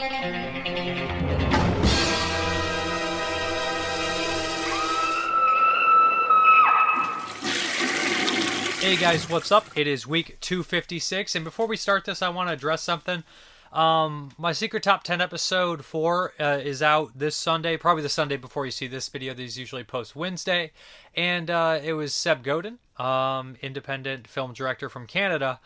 Hey guys, what's up? It is week 256, and before we start this, I want to address something. Um, my secret top 10 episode 4 uh, is out this Sunday, probably the Sunday before you see this video. These usually post Wednesday, and uh, it was Seb Godin, um, independent film director from Canada,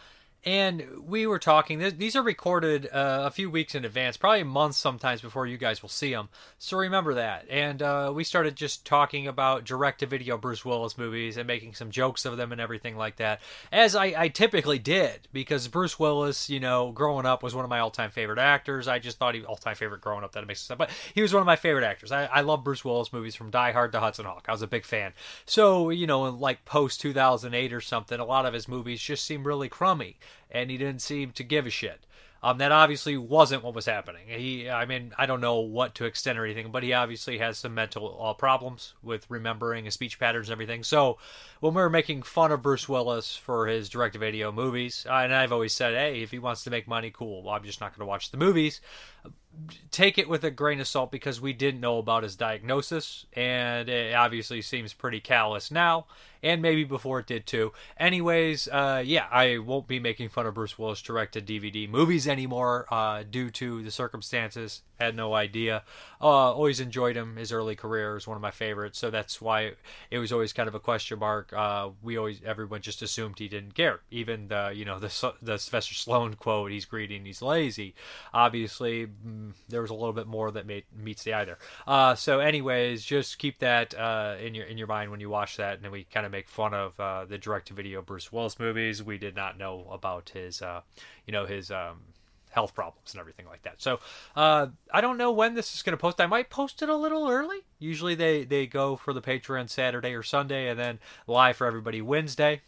and we were talking. These are recorded uh, a few weeks in advance, probably months sometimes before you guys will see them. So remember that. And uh, we started just talking about direct-to-video Bruce Willis movies and making some jokes of them and everything like that, as I, I typically did because Bruce Willis, you know, growing up was one of my all-time favorite actors. I just thought he all-time favorite growing up. That makes sense, but he was one of my favorite actors. I, I love Bruce Willis movies from Die Hard to Hudson Hawk. I was a big fan. So you know, like post 2008 or something, a lot of his movies just seem really crummy and he didn't seem to give a shit. Um, that obviously wasn't what was happening. He, I mean, I don't know what to extend or anything, but he obviously has some mental uh, problems with remembering his speech patterns and everything. So, when we were making fun of Bruce Willis for his direct-to-video movies, uh, and I've always said, hey, if he wants to make money, cool. Well, I'm just not going to watch the movies. Take it with a grain of salt because we didn't know about his diagnosis, and it obviously seems pretty callous now and maybe before it did too. Anyways, uh, yeah, I won't be making fun of Bruce Willis directed DVD movies anymore uh, due to the circumstances. Had no idea. Uh, always enjoyed him. His early career is one of my favorites, so that's why it was always kind of a question mark. Uh, we always everyone just assumed he didn't care. Even the you know the the Sylvester Stallone quote, "He's greedy and he's lazy." Obviously, mm, there was a little bit more that made, meets the eye there. Uh, so, anyways, just keep that uh, in your in your mind when you watch that, and then we kind of make fun of uh, the direct-to-video Bruce Willis movies. We did not know about his, uh, you know, his um, health problems and everything like that. So uh, I don't know when this is going to post. I might post it a little early. Usually they they go for the Patreon Saturday or Sunday, and then live for everybody Wednesday.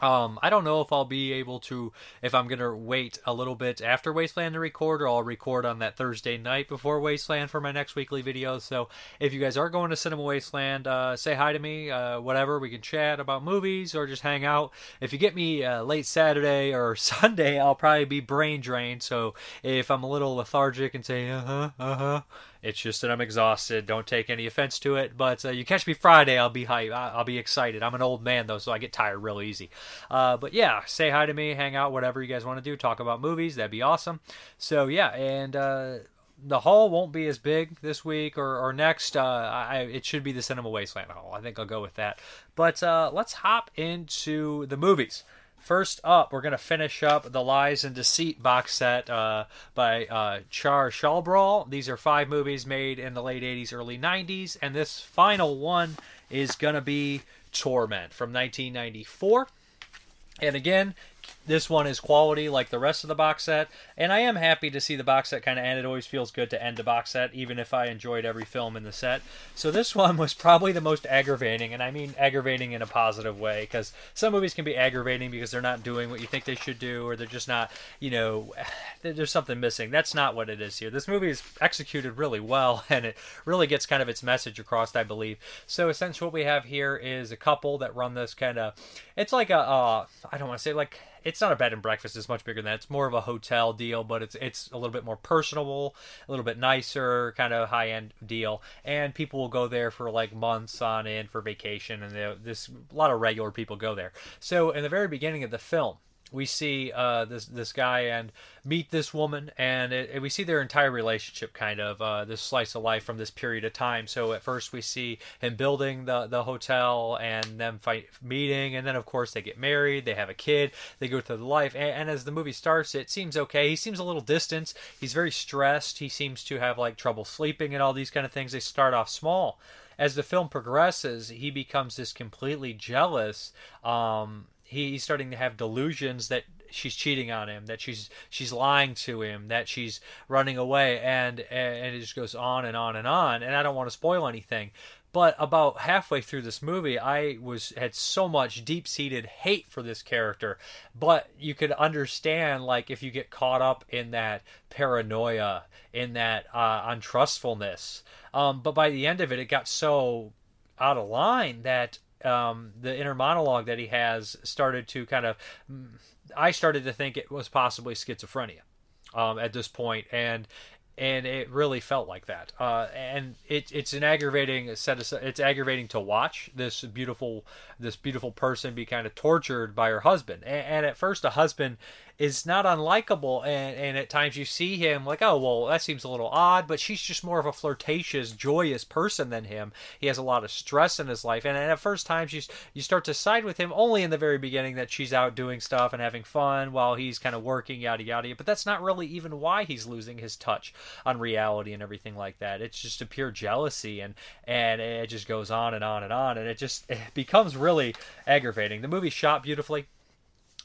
Um, I don't know if I'll be able to, if I'm gonna wait a little bit after Wasteland to record, or I'll record on that Thursday night before Wasteland for my next weekly video. So if you guys are going to Cinema Wasteland, uh, say hi to me, uh, whatever. We can chat about movies or just hang out. If you get me uh, late Saturday or Sunday, I'll probably be brain drained. So if I'm a little lethargic and say uh huh, uh huh it's just that I'm exhausted. Don't take any offense to it. But uh, you catch me Friday, I'll be hype. I'll be excited. I'm an old man though, so I get tired real easy. Uh, but yeah, say hi to me, hang out, whatever you guys want to do. Talk about movies. That'd be awesome. So yeah, and. Uh, the haul won't be as big this week or, or next. Uh, I, it should be the Cinema Wasteland haul. I think I'll go with that. But uh, let's hop into the movies. First up, we're going to finish up the Lies and Deceit box set uh, by uh, Char Shalbral. These are five movies made in the late 80s, early 90s, and this final one is going to be Torment from 1994. And again, this one is quality like the rest of the box set, and I am happy to see the box set kind of end. It always feels good to end a box set, even if I enjoyed every film in the set. So this one was probably the most aggravating, and I mean aggravating in a positive way, because some movies can be aggravating because they're not doing what you think they should do, or they're just not, you know, there's something missing. That's not what it is here. This movie is executed really well, and it really gets kind of its message across, I believe. So essentially, what we have here is a couple that run this kind of, it's like a, uh, I don't want to say like it's not a bed and breakfast. It's much bigger than that. It's more of a hotel deal, but it's it's a little bit more personable, a little bit nicer, kind of high end deal. And people will go there for like months on end for vacation, and this a lot of regular people go there. So in the very beginning of the film, we see uh, this this guy and meet this woman, and, it, we see their entire relationship, kind of uh, this slice of life from this period of time. So at first we see him building the the hotel, and them fight meeting, and then of course they get married, they have a kid, they go through the life, and, and as the movie starts, it seems okay. He seems a little distant. He's very stressed. He seems to have like trouble sleeping and all these kind of things. They start off small as the film progresses, he becomes this completely jealous um, he's starting to have delusions that she's cheating on him, that she's she's lying to him, that she's running away, and and it just goes on and on and on. And I don't want to spoil anything, but about halfway through this movie, I was had so much deep seated hate for this character. But you could understand, like, if you get caught up in that paranoia, in that uh, untrustfulness. Um, but by the end of it, it got so out of line that um, the inner monologue that he has started to kind of, I started to think it was possibly schizophrenia um, at this point, and and it really felt like that. Uh, and it, it's an aggravating set of, it's aggravating to watch this beautiful this beautiful person be kind of tortured by her husband. And, and at first, a husband is not unlikable and, and at times you see him like oh well that seems a little odd but she's just more of a flirtatious joyous person than him. He has a lot of stress in his life and, and at first times you, you start to side with him only in the very beginning that she's out doing stuff and having fun while he's kind of working yada yada but that's not really even why he's losing his touch on reality and everything like that. It's just a pure jealousy and and it just goes on and on and on and it just it becomes really aggravating. The movie's shot beautifully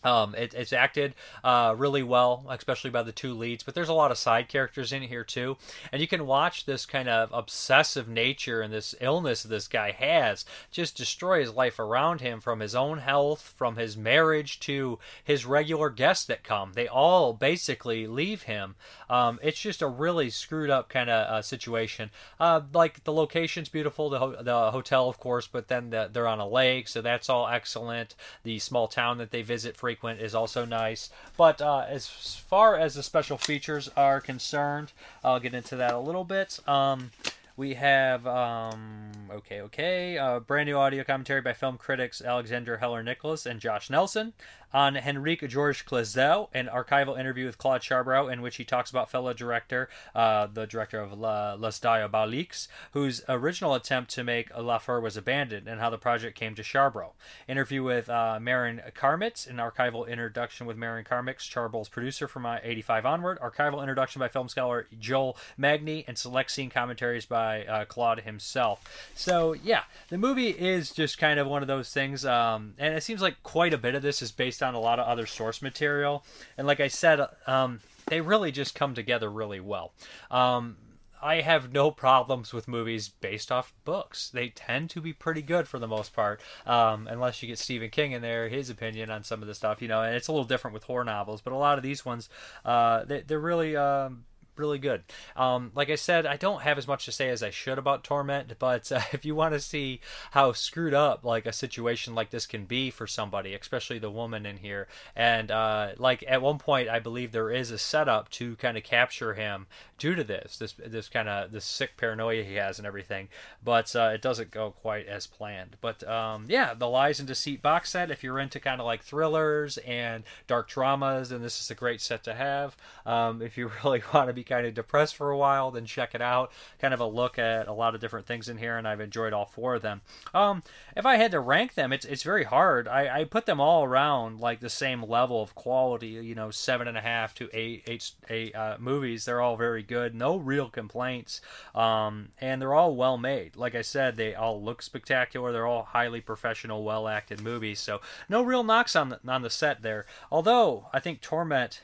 um, it, it's acted uh, really well, especially by the two leads, but there's a lot of side characters in here too. And you can watch this kind of obsessive nature and this illness this guy has just destroy his life around him from his own health, from his marriage to his regular guests that come. They all basically leave him. Um, it's just a really screwed up kind of uh, situation. Uh, like the location's beautiful, the, ho- the hotel, of course, but then the, they're on a lake, so that's all excellent. The small town that they visit frequently frequent is also nice. But uh, as far as the special features are concerned, I'll get into that a little bit. Um, we have um, okay, okay, uh, brand new audio commentary by film critics Alexandra Heller-Nicholas and Josh Nelson on Henri-Georges Clouzot, an archival interview with Claude Chabrol, in which he talks about fellow director, uh, the director of La, Les Diaboliques, whose original attempt to make La Fur was abandoned, and how the project came to Chabrol. Interview with uh, Marin Karmitz, an archival introduction with Marin Karmitz, Chabrol's producer from uh, 85 onward, archival introduction by film scholar Joel Magny, and select scene commentaries by uh, Claude himself. So, yeah, the movie is just kind of one of those things, um, and it seems like quite a bit of this is based based on a lot of other source material. And like I said, um, they really just come together really well. Um, I have no problems with movies based off books. They tend to be pretty good for the most part, um, unless you get Stephen King in there, his opinion on some of the stuff, you know. And it's a little different with horror novels, but a lot of these ones, uh, they, are really um, really good. Um, like I said, I don't have as much to say as I should about Torment, but uh, if you want to see how screwed up like a situation like this can be for somebody, especially the woman in here, and uh, like at one point, I believe there is a setup to kind of capture him due to this, this this kind of this sick paranoia he has and everything, but uh, it doesn't go quite as planned. But um, yeah, the Lies and Deceit box set. If you're into kind of like thrillers and dark dramas, then this is a great set to have. Um, if you really want to be kind of depressed for a while, then check it out. Kind of a look at a lot of different things in here, and I've enjoyed all four of them. Um, if I had to rank them, it's it's very hard. I, I put them all around like the same level of quality. You know, seven and a half to eight eight eight uh, movies. They're all very good. No real complaints, um, and they're all well made. Like I said, they all look spectacular. They're all highly professional, well acted movies. So no real knocks on the, on the set there. Although I think Torment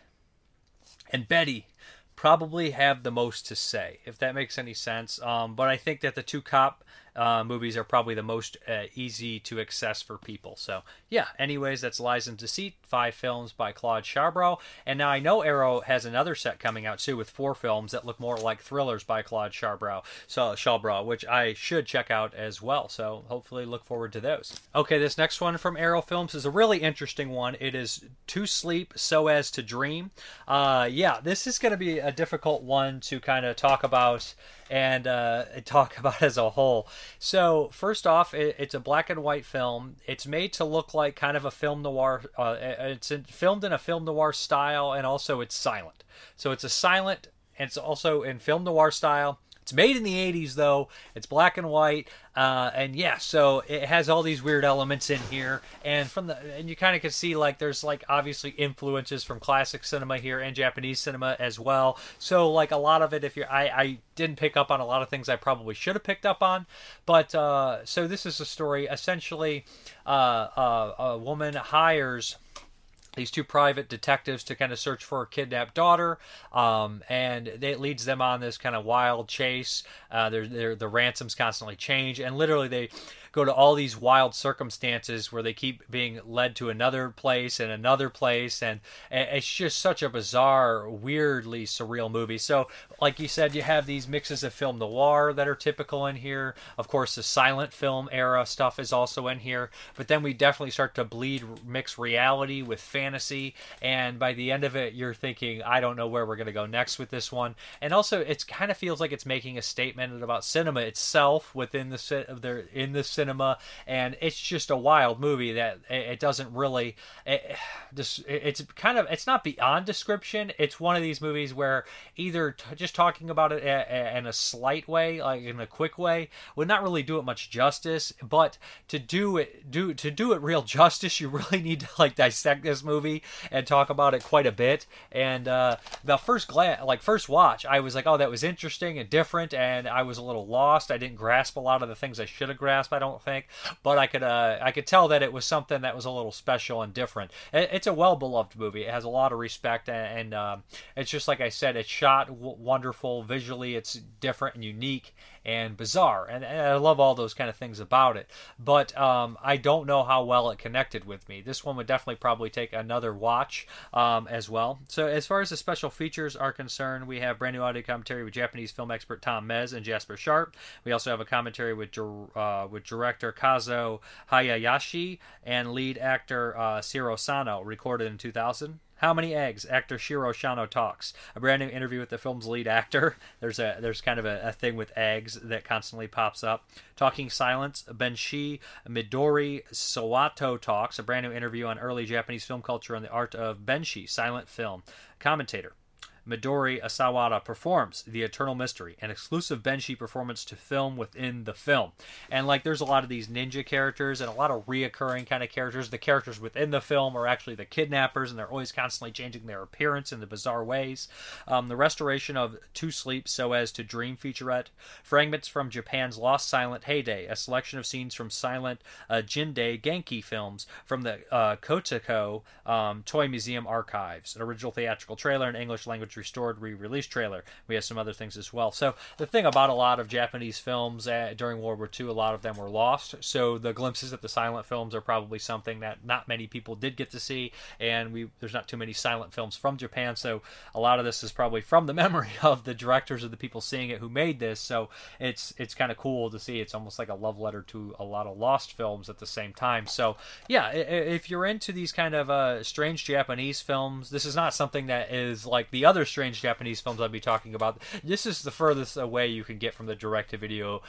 and Betty probably have the most to say, if that makes any sense. Um, but I think that the two cop uh, movies are probably the most uh, easy to access for people. So, yeah, anyways, that's Lies and Deceit, five films by Claude Chabrol. And now I know Arrow has another set coming out too with four films that look more like thrillers by Claude Chabrol, so Chabrol, which I should check out as well. So, hopefully, look forward to those. Okay, this next one from Arrow Films is a really interesting one. It is To Sleep So As to Dream. Uh, yeah, this is going to be a difficult one to kind of talk about and uh, talk about as a whole. So, first off, it, it's a black and white film. It's made to look like kind of a film noir. Uh, it's in, filmed in a film noir style, and also it's silent. So, it's a silent, and it's also in film noir style. It's made in the 80s though. It's black and white. Uh, and yeah, so it has all these weird elements in here, and from the and you kind of can see like there's like obviously influences from classic cinema here and Japanese cinema as well. So like a lot of it, if you're I I didn't pick up on a lot of things I probably should have picked up on, but uh, so this is a story essentially. Uh, uh a woman hires these two private detectives to kind of search for a kidnapped daughter, um, and it leads them on this kind of wild chase. Uh, they're, they're, the ransoms constantly change, and literally they go to all these wild circumstances where they keep being led to another place and another place, and, it's just such a bizarre, weirdly surreal movie. So, like you said, you have these mixes of film noir that are typical in here. Of course, the silent film era stuff is also in here, but then we definitely start to bleed mix reality with fantasy, and by the end of it, you're thinking, I don't know where we're going to go next with this one. And also, it kind of feels like it's making a statement about cinema itself within the of their in the cinema, and it's just a wild movie that it, doesn't really. It, it's kind of it's not beyond description. It's one of these movies where either t- just talking about it in a slight way, like in a quick way, would not really do it much justice. But to do it do to do it real justice, you really need to like dissect this movie and talk about it quite a bit. And uh, the first glance, like first watch, I was like, oh, that was interesting and different, and I was a little lost. I didn't grasp a lot of the things I should have grasped. I don't think, but I could uh, I could tell that it was something that was a little special and different. It, it's a well beloved movie. It has a lot of respect, and, and um, it's just like I said, it's shot w- wonderful visually. It's different and unique, and bizarre. And, and, I love all those kind of things about it. But um, I don't know how well it connected with me. This one would definitely probably take another watch um, as well. So, as far as the special features are concerned, we have brand new audio commentary with Japanese film expert Tom Mes and Jasper Sharp. We also have a commentary with, uh, with director Kaizo Hayashi and lead actor uh, Shiro Sano, recorded in 2000. How many eggs? Actor Shiro Sano talks. A brand new interview with the film's lead actor. There's a there's kind of a, a thing with eggs that constantly pops up. Talking Silence. Benshi Midori Sawato talks. A brand new interview on early Japanese film culture and the art of benshi silent film. Commentator. Midori Asawada performs The Eternal Mystery, an exclusive Benshi performance to film within the film. And like there's a lot of these ninja characters and a lot of reoccurring kind of characters. The characters within the film are actually the kidnappers and they're always constantly changing their appearance in the bizarre ways. Um, the restoration of To Sleep So As to Dream featurette, fragments from Japan's Lost Silent Heyday, a selection of scenes from silent uh, jidaigeki films from the uh, Kotoko um, Toy Museum archives, an original theatrical trailer in English language restored re-release trailer. We have some other things as well. So the thing about a lot of Japanese films uh, during World War II, a lot of them were lost. So the glimpses at the silent films are probably something that not many people did get to see, and we there's not too many silent films from Japan. So a lot of this is probably from the memory of the directors of the people seeing it who made this. So it's it's kind of cool to see. It's almost like a love letter to a lot of lost films at the same time. So yeah, if you're into these kind of uh, strange Japanese films, this is not something that is like the other other strange Japanese films I'll be talking about. This is the furthest away you can get from the direct-to-video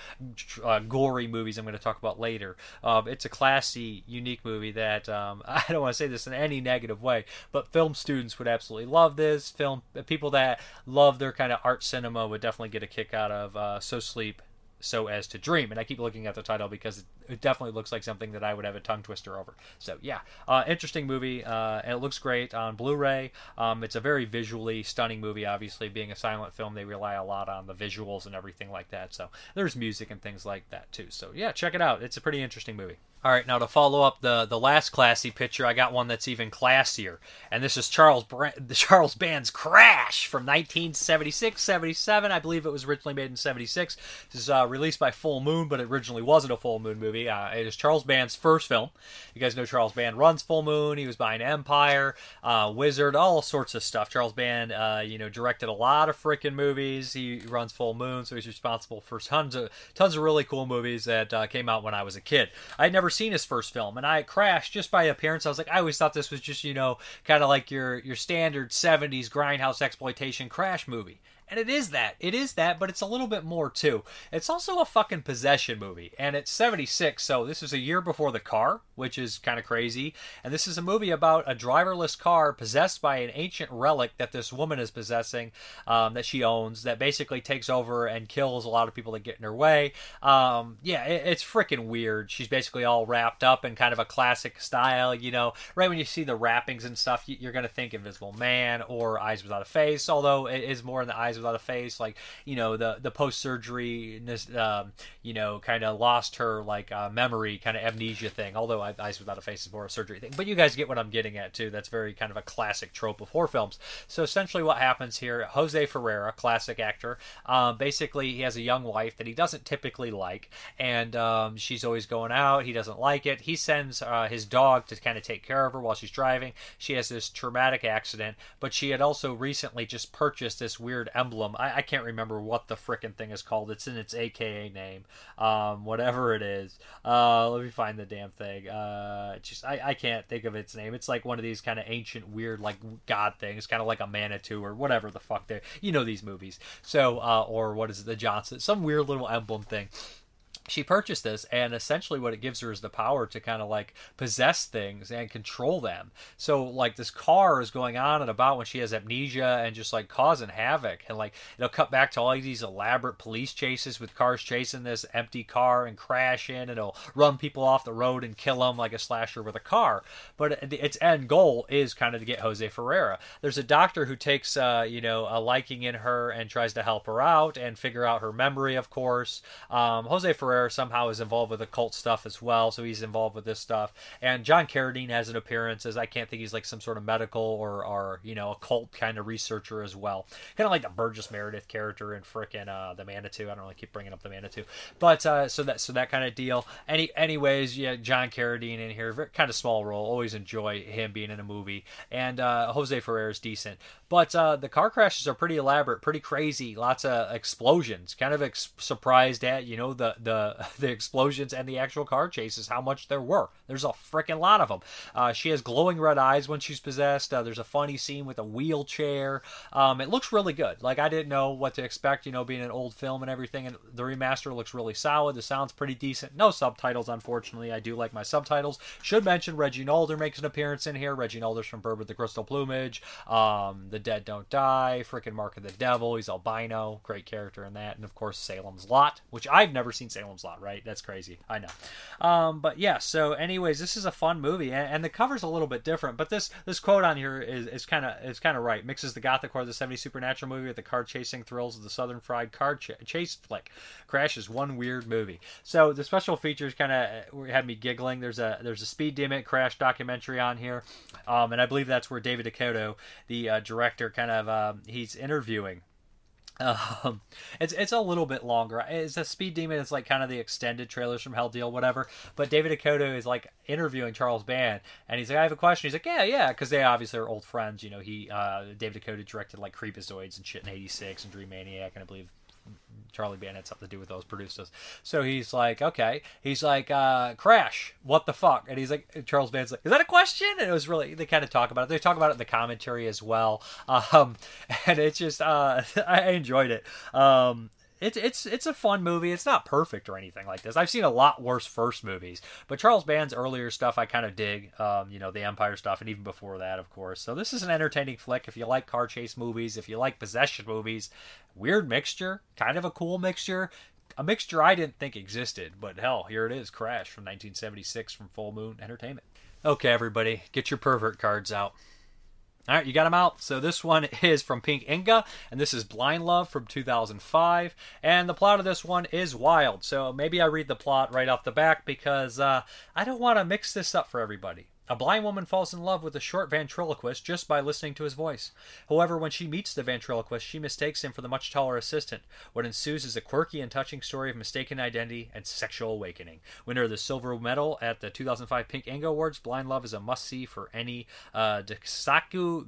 uh, gory movies I'm going to talk about later. Um, it's a classy, unique movie that um, I don't want to say this in any negative way, but film students would absolutely love this. Film people that love their kind of art cinema would definitely get a kick out of uh, So Sleep so as to dream. And I keep looking at the title because it definitely looks like something that I would have a tongue twister over. So yeah, uh, interesting movie, uh, it looks great on Blu-ray. Um, it's a very visually stunning movie. Obviously, being a silent film, they rely a lot on the visuals and everything like that. So there's music and things like that too. So yeah, check it out. It's a pretty interesting movie. All right, now to follow up the the last classy picture, I got one that's even classier, and this is Charles the Charles Band's Crash from 1976, 77. I believe it was originally made in 76. This is uh, released by Full Moon, but it originally wasn't a Full Moon movie. Uh, it is Charles Band's first film. You guys know Charles Band runs Full Moon. He was buying Empire, uh, Wizard, all sorts of stuff. Charles Band, uh, you know, directed a lot of freaking movies. He runs Full Moon, so he's responsible for tons of tons of really cool movies that uh, came out when I was a kid. I never seen his first film, and I crashed just by appearance. I was like, I always thought this was just you know kind of like your your standard '70s grindhouse exploitation crash movie. And it is that. It is that, but it's a little bit more too. It's also a fucking possession movie. And it's 76, so this is a year before The Car, which is kind of crazy. And this is a movie about a driverless car possessed by an ancient relic that this woman is possessing, um, that she owns, that basically takes over and kills a lot of people that get in her way. Um, yeah, it, it's freaking weird. She's basically all wrapped up in kind of a classic style, you know. Right when you see the wrappings and stuff, you're going to think Invisible Man or Eyes Without a Face, although it is more in the Eyes Eyes Without a Face, like you know the the post surgery, um, you know, kind of lost her like uh, memory, kind of amnesia thing. Although Eyes Without a Face is more a surgery thing, but you guys get what I'm getting at too. That's very kind of a classic trope of horror films. So essentially, what happens here? Jose Ferrer, classic actor, um, basically he has a young wife that he doesn't typically like, and um, she's always going out. He doesn't like it. He sends uh, his dog to kind of take care of her while she's driving. She has this traumatic accident, but she had also recently just purchased this weird emblem. I, I can't remember what the frickin' thing is called. It's in its AKA name, um, whatever it is. Uh, let me find the damn thing. Uh, just I, I can't think of its name. It's like one of these kind of ancient, weird, like god things, kind of like a Manitou or whatever the fuck they. You know these movies. So uh, or what is it, the Johnson? Some weird little emblem thing she purchased this and essentially what it gives her is the power to kind of like possess things and control them. So like this car is going on and about when she has amnesia and just like causing havoc and like it'll cut back to all these elaborate police chases with cars chasing this empty car and crash in and it'll run people off the road and kill them like a slasher with a car. But its end goal is kind of to get jose ferrer. There's a doctor who takes uh, you know a liking in her and tries to help her out and figure out her memory of course. Um, jose ferrer somehow is involved with occult stuff as well, so he's involved with this stuff. And John Carradine has an appearance as I can't think he's like some sort of medical or, or you know occult kind of researcher as well, kind of like the Burgess Meredith character in frickin' uh, the Manitou. I don't really keep bringing up the Manitou, but uh, so that so that kind of deal. Any anyways, yeah, John Carradine in here, very, kind of small role. Always enjoy him being in a movie, and uh, Jose Ferrer is decent. But uh, the car crashes are pretty elaborate, pretty crazy. Lots of explosions. Kind of ex- surprised at you know the the the explosions and the actual car chases. How much there were. There's a freaking lot of them. Uh, she has glowing red eyes when she's possessed. Uh, there's a funny scene with a wheelchair. Um, it looks really good. Like I didn't know what to expect. You know, being an old film and everything. And the remaster looks really solid. The sound's pretty decent. No subtitles, unfortunately. I do like my subtitles. Should mention Reggie Nalder makes an appearance in here. Reggie Nalder's from Bird with the Crystal Plumage. Um, the Dead Don't Die, freaking Mark of the Devil. He's albino, great character in that, and of course Salem's Lot, which I've never seen Salem's Lot. Right? That's crazy. I know. Um, but yeah. So, anyways, this is a fun movie, and, and, the cover's a little bit different. But this this quote on here is is kind of is kind of right. Mixes the gothic horror of the '70s supernatural movie with the car chasing thrills of the Southern Fried car ch- chase flick. Crash is one weird movie. So the special features kind of had me giggling. There's a there's a Speed Demon Crash documentary on here, um, and I believe that's where David DeCoteau, the uh, director, kind of um, he's interviewing um, it's it's a little bit longer. It's a Speed Demon. It's like kind of the extended trailers from Hell Deal, whatever. But David DeCoteau is like interviewing Charles Band, and he's like, "I have a question." He's like, "Yeah, yeah," because they obviously are old friends. You know, he uh, David DeCoteau directed like Creepazoids and shit in '86 and Dream Maniac, and I believe Charlie Band had something to do with those producers. So he's like, okay. He's like, uh, Crash, what the fuck? And he's like, Charles Band's like, is that a question? And it was really, they kind of talk about it. They talk about it in the commentary as well. Um, and it's just, uh, I enjoyed it. Um, it's it's it's a fun movie. It's not perfect or anything like this. I've seen a lot worse first movies, but Charles Band's earlier stuff I kind of dig. Um, you know, the Empire stuff, and even before that, of course. So this is an entertaining flick. If you like car chase movies, if you like possession movies, weird mixture, kind of a cool mixture. A mixture I didn't think existed, but hell, here it is. Crash from 1976 from Full Moon Entertainment. Okay, everybody, get your pervert cards out. All right, you got them out. So this one is from Pink Eiga, and this is Blind Love from 2005. And the plot of this one is wild. So maybe I read the plot right off the back because uh, I don't want to mix this up for everybody. A blind woman falls in love with a short ventriloquist just by listening to his voice. However, when she meets the ventriloquist, she mistakes him for the much taller assistant. What ensues is a quirky and touching story of mistaken identity and sexual awakening. Winner of the silver medal at the 2005 Pink Eiga Awards, Blind Love is a must see for any uh,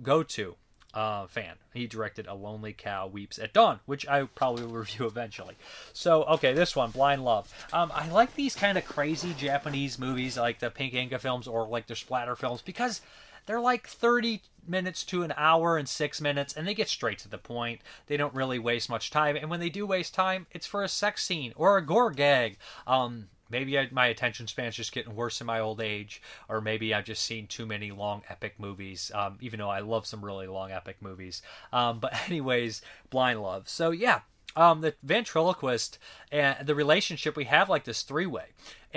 go to uh, fan. He directed A Lonely Cow Weeps at Dawn, which I probably will review eventually. So, okay, this one, Blind Love. Um, I like these kind of crazy Japanese movies, like the Pink Eiga films or like the splatter films, because they're like 30 minutes to an hour and six minutes, and they get straight to the point. They don't really waste much time, and when they do waste time, it's for a sex scene or a gore gag. Um, maybe I, my attention span's just getting worse in my old age, or maybe I've just seen too many long epic movies. Um, even though I love some really long epic movies. Um, but anyways, Blind Love. So yeah, um, the ventriloquist and the relationship we have like this three way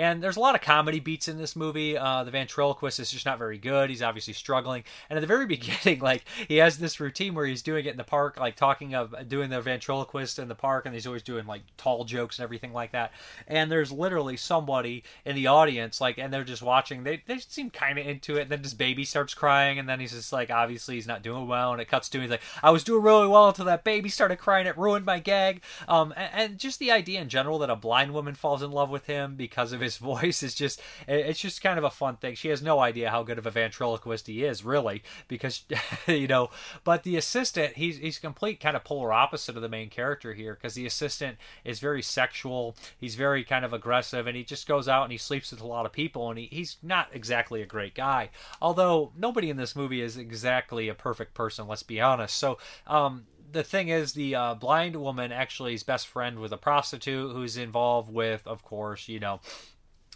And there's a lot of comedy beats in this movie. Uh, the ventriloquist is just not very good. He's obviously struggling. And at the very beginning, like he has this routine where he's doing it in the park, like talking of doing the ventriloquist in the park, and he's always doing like tall jokes and everything like that. And there's literally somebody in the audience, like, and they're just watching. They they seem kind of into it. And then this baby starts crying, and then he's just like, obviously he's not doing well. And it cuts to he's like, I was doing really well until that baby started crying. It ruined my gag. Um, and, and just the idea in general that a blind woman falls in love with him because of his voice is just it's just kind of a fun thing. She has no idea how good of a ventriloquist he is, really, because you know. But the assistant, he's he's complete kind of polar opposite of the main character here, because the assistant is very sexual. He's very kind of aggressive, and he just goes out and he sleeps with a lot of people, and he, he's not exactly a great guy. Although nobody in this movie is exactly a perfect person. Let's be honest. So um, the thing is, the uh, blind woman actually is best friend with a prostitute who's involved with, of course, you know,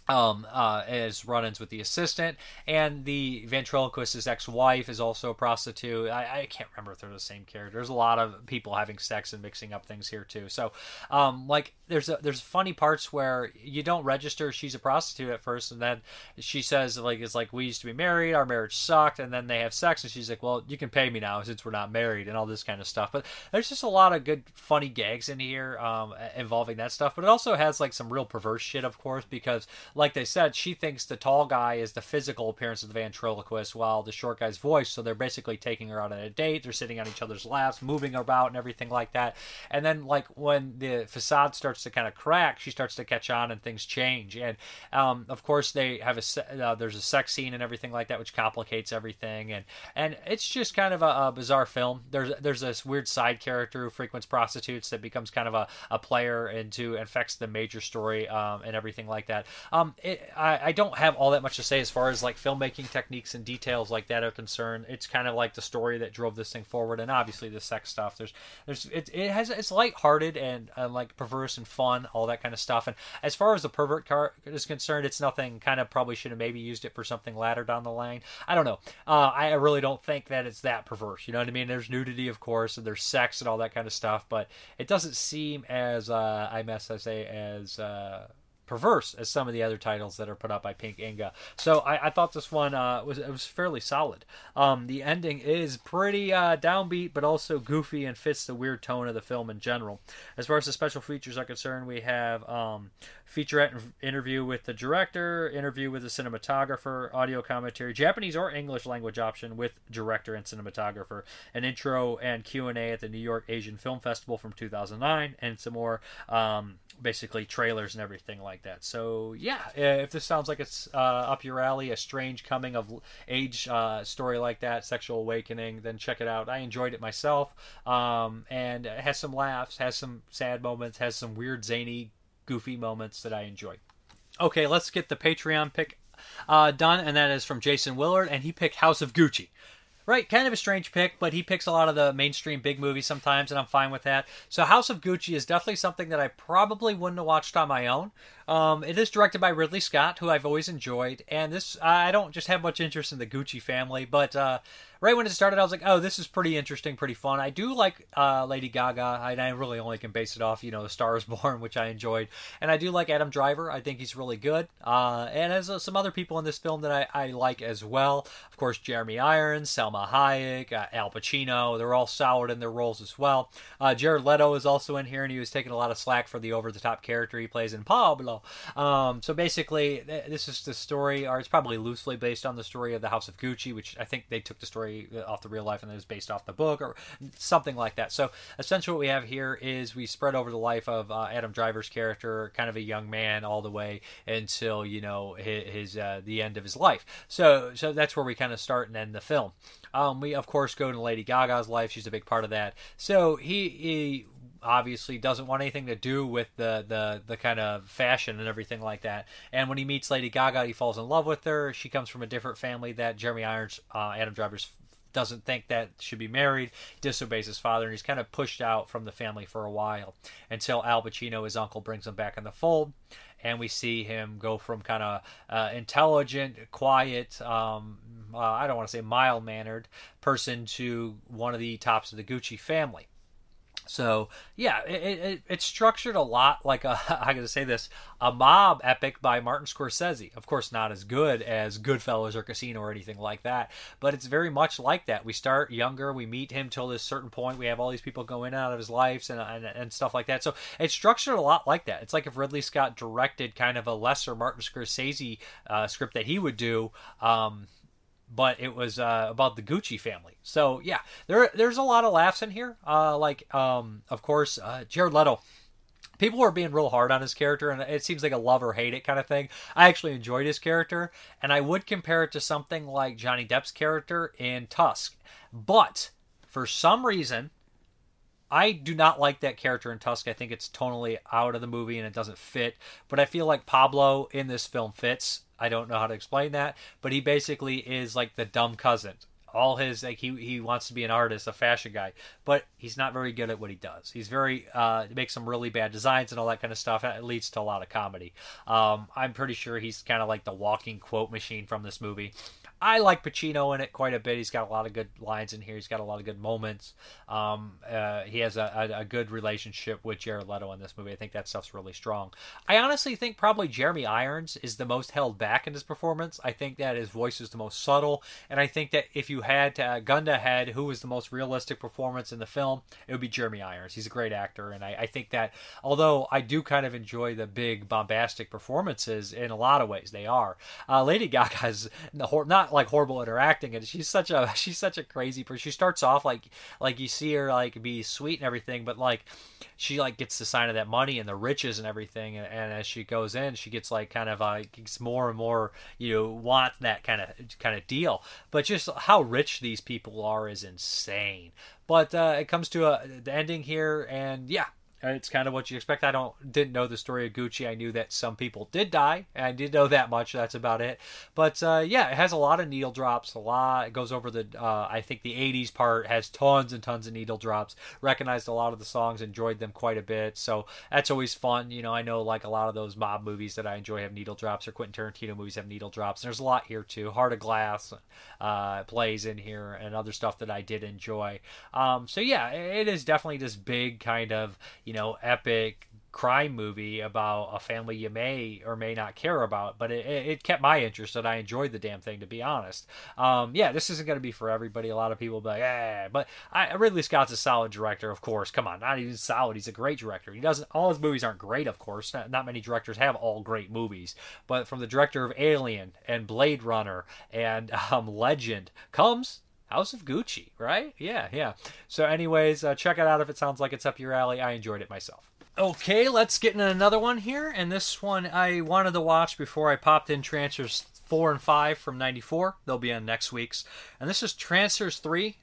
um, uh, as run-ins with the assistant, and the ventriloquist's ex-wife is also a prostitute. I, I, can't remember if they're the same character. There's a lot of people having sex and mixing up things here too. So, um, like, there's a, there's funny parts where you don't register she's a prostitute at first, and then she says like it's like we used to be married, our marriage sucked, and then they have sex, and she's like, well, you can pay me now since we're not married, and all this kind of stuff. But there's just a lot of good funny gags in here um, involving that stuff. But it also has like some real perverse shit, of course, because like they said, she thinks the tall guy is the physical appearance of the ventriloquist, while the short guy's voice. So they're basically taking her out on a date. They're sitting on each other's laps, moving about, and everything like that. And then, like when the facade starts to kind of crack, she starts to catch on, and things change. And um, of course, they have a uh, there's a sex scene and everything like that, which complicates everything. And and it's just kind of a, a bizarre film. There's there's this weird side character who frequents prostitutes that becomes kind of a, a player into affects the major story um, and everything like that. Um, it, I, I don't have all that much to say as far as like filmmaking techniques and details like that are concerned. It's kind of like the story that drove this thing forward, and obviously the sex stuff. There's there's it, it has it's lighthearted and like perverse and fun, all that kind of stuff. And as far as the pervert car is concerned, it's nothing. Kind of probably should have maybe used it for something later down the line. I don't know. Uh, I really don't think that it's that perverse. You know what I mean? There's nudity, of course, and there's sex and all that kind of stuff, but it doesn't seem as uh, I must say as uh, perverse as some of the other titles that are put up by Pink Eiga. So I, I thought this one uh, was was fairly solid. Um, the ending is pretty uh, downbeat, but also goofy and fits the weird tone of the film in general. As far as the special features are concerned, we have um, featurette interview with the director, interview with the cinematographer, audio commentary, Japanese or English language option with director and cinematographer, an intro and Q and A at the New York Asian Film Festival from 2009, and some more. Um, basically trailers and everything like that. So yeah, if this sounds like it's uh, up your alley, a strange coming of age uh, story like that, sexual awakening, then check it out. I enjoyed it myself, um, and it has some laughs, has some sad moments, has some weird zany, goofy moments that I enjoy. Okay, let's get the Patreon pick uh, done, and that is from Jason Willard, and he picked House of Gucci. Right, kind of a strange pick, but he picks a lot of the mainstream big movies sometimes, and I'm fine with that. So, House of Gucci is definitely something that I probably wouldn't have watched on my own. Um, it is directed by Ridley Scott, who I've always enjoyed, and this I don't just have much interest in the Gucci family, but uh, right when it started, I was like, oh, this is pretty interesting, pretty fun. I do like uh, Lady Gaga. I, I, really only can base it off, you know, The Star is Born, which I enjoyed, and I do like Adam Driver. I think he's really good, uh, and as uh, some other people in this film that I, I, like as well. Of course, Jeremy Irons, Salma Hayek, uh, Al Pacino. They're all solid in their roles as well. Uh, Jared Leto is also in here, and he was taking a lot of slack for the over-the-top character he plays in Pablo. Um, so basically, this is the story, or it's probably loosely based on the story of the House of Gucci, which I think they took the story off the real life and it was based off the book or something like that. So essentially, what we have here is we spread over the life of uh, Adam Driver's character, kind of a young man, all the way until you know his, his uh, the end of his life. So so that's where we kind of start and end the film. Um, we of course go to Lady Gaga's life; she's a big part of that. So he, he obviously doesn't want anything to do with the the the kind of fashion and everything like that. And when he meets Lady Gaga, he falls in love with her. She comes from a different family that Jeremy Irons, uh, Adam Driver's doesn't think that should be married. Disobeys his father, and he's kind of pushed out from the family for a while until Al Pacino, his uncle, brings him back in the fold. And we see him go from kind of uh, intelligent, quiet, um, uh, I don't want to say mild mannered person to one of the tops of the Gucci family. So yeah, it, it, it's structured a lot like a I gotta say this a mob epic by Martin Scorsese. Of course, not as good as Goodfellas or Casino or anything like that, but it's very much like that. We start younger, we meet him till this certain point. We have all these people go in and out of his lives and, and and stuff like that. So it's structured a lot like that. It's like if Ridley Scott directed kind of a lesser Martin Scorsese uh, script that he would do. Um, but it was uh, about the Gucci family. So yeah, there there's a lot of laughs in here. Uh, like um, of course uh, Jared Leto. People were being real hard on his character, and it seems like a love or hate it kind of thing. I actually enjoyed his character, and I would compare it to something like Johnny Depp's character in Tusk. But for some reason, I do not like that character in Tusk. I think it's tonally out of the movie and it doesn't fit. But I feel like Pablo in this film fits. I don't know how to explain that, but he basically is like the dumb cousin. All his like he he wants to be an artist, a fashion guy, but he's not very good at what he does. He's very uh makes some really bad designs and all that kind of stuff. It leads to a lot of comedy. Um, I'm pretty sure he's kind of like the walking quote machine from this movie. I like Pacino in it quite a bit. He's got a lot of good lines in here. He's got a lot of good moments. Um, uh, he has a, a, a, good relationship with Jared Leto in this movie. I think that stuff's really strong. I honestly think probably Jeremy Irons is the most held back in his performance. I think that his voice is the most subtle, and I think that if you had to uh, gun to head who was the most realistic performance in the film, it would be Jeremy Irons. He's a great actor, and I, I think that although I do kind of enjoy the big bombastic performances in a lot of ways, they are. Uh, Lady Gaga's not not like horrible interacting and she's such a she's such a crazy person she starts off like like you see her like be sweet and everything but like she like gets the sign of that money and the riches and everything and, and as she goes in she gets like kind of like gets more and more you know want that kind of kind of deal. But just how rich these people are is insane. But uh, it comes to a the ending here and yeah it's kind of what you expect. I don't didn't know the story of Gucci. I knew that some people did die. I did know that much. That's about it. But uh, yeah, it has a lot of needle drops. A lot. It goes over the. Uh, I think the '80s part has tons and tons of needle drops. Recognized a lot of the songs. Enjoyed them quite a bit. So that's always fun. You know, I know like a lot of those mob movies that I enjoy have needle drops, or Quentin Tarantino movies have needle drops. And there's a lot here too. Heart of Glass uh, plays in here, and other stuff that I did enjoy. Um, so yeah, it is definitely this big kind of you know, epic crime movie about a family you may or may not care about, but it, it kept my interest and I enjoyed the damn thing to be honest. Um, yeah, this isn't going to be for everybody. A lot of people be like, eh, but I, Ridley Scott's a solid director, of course. Come on, not even solid. He's a great director. He doesn't. All his movies aren't great, of course. Not, not many directors have all great movies, but from the director of Alien and Blade Runner and um, Legend comes House of Gucci, right? Yeah, yeah. So, anyways, uh, check it out if it sounds like it's up your alley. I enjoyed it myself. Okay, let's get in another one here. And this one I wanted to watch before I popped in Trancers 4 and 5 from 94. They'll be on next week's. And this is Trancers 3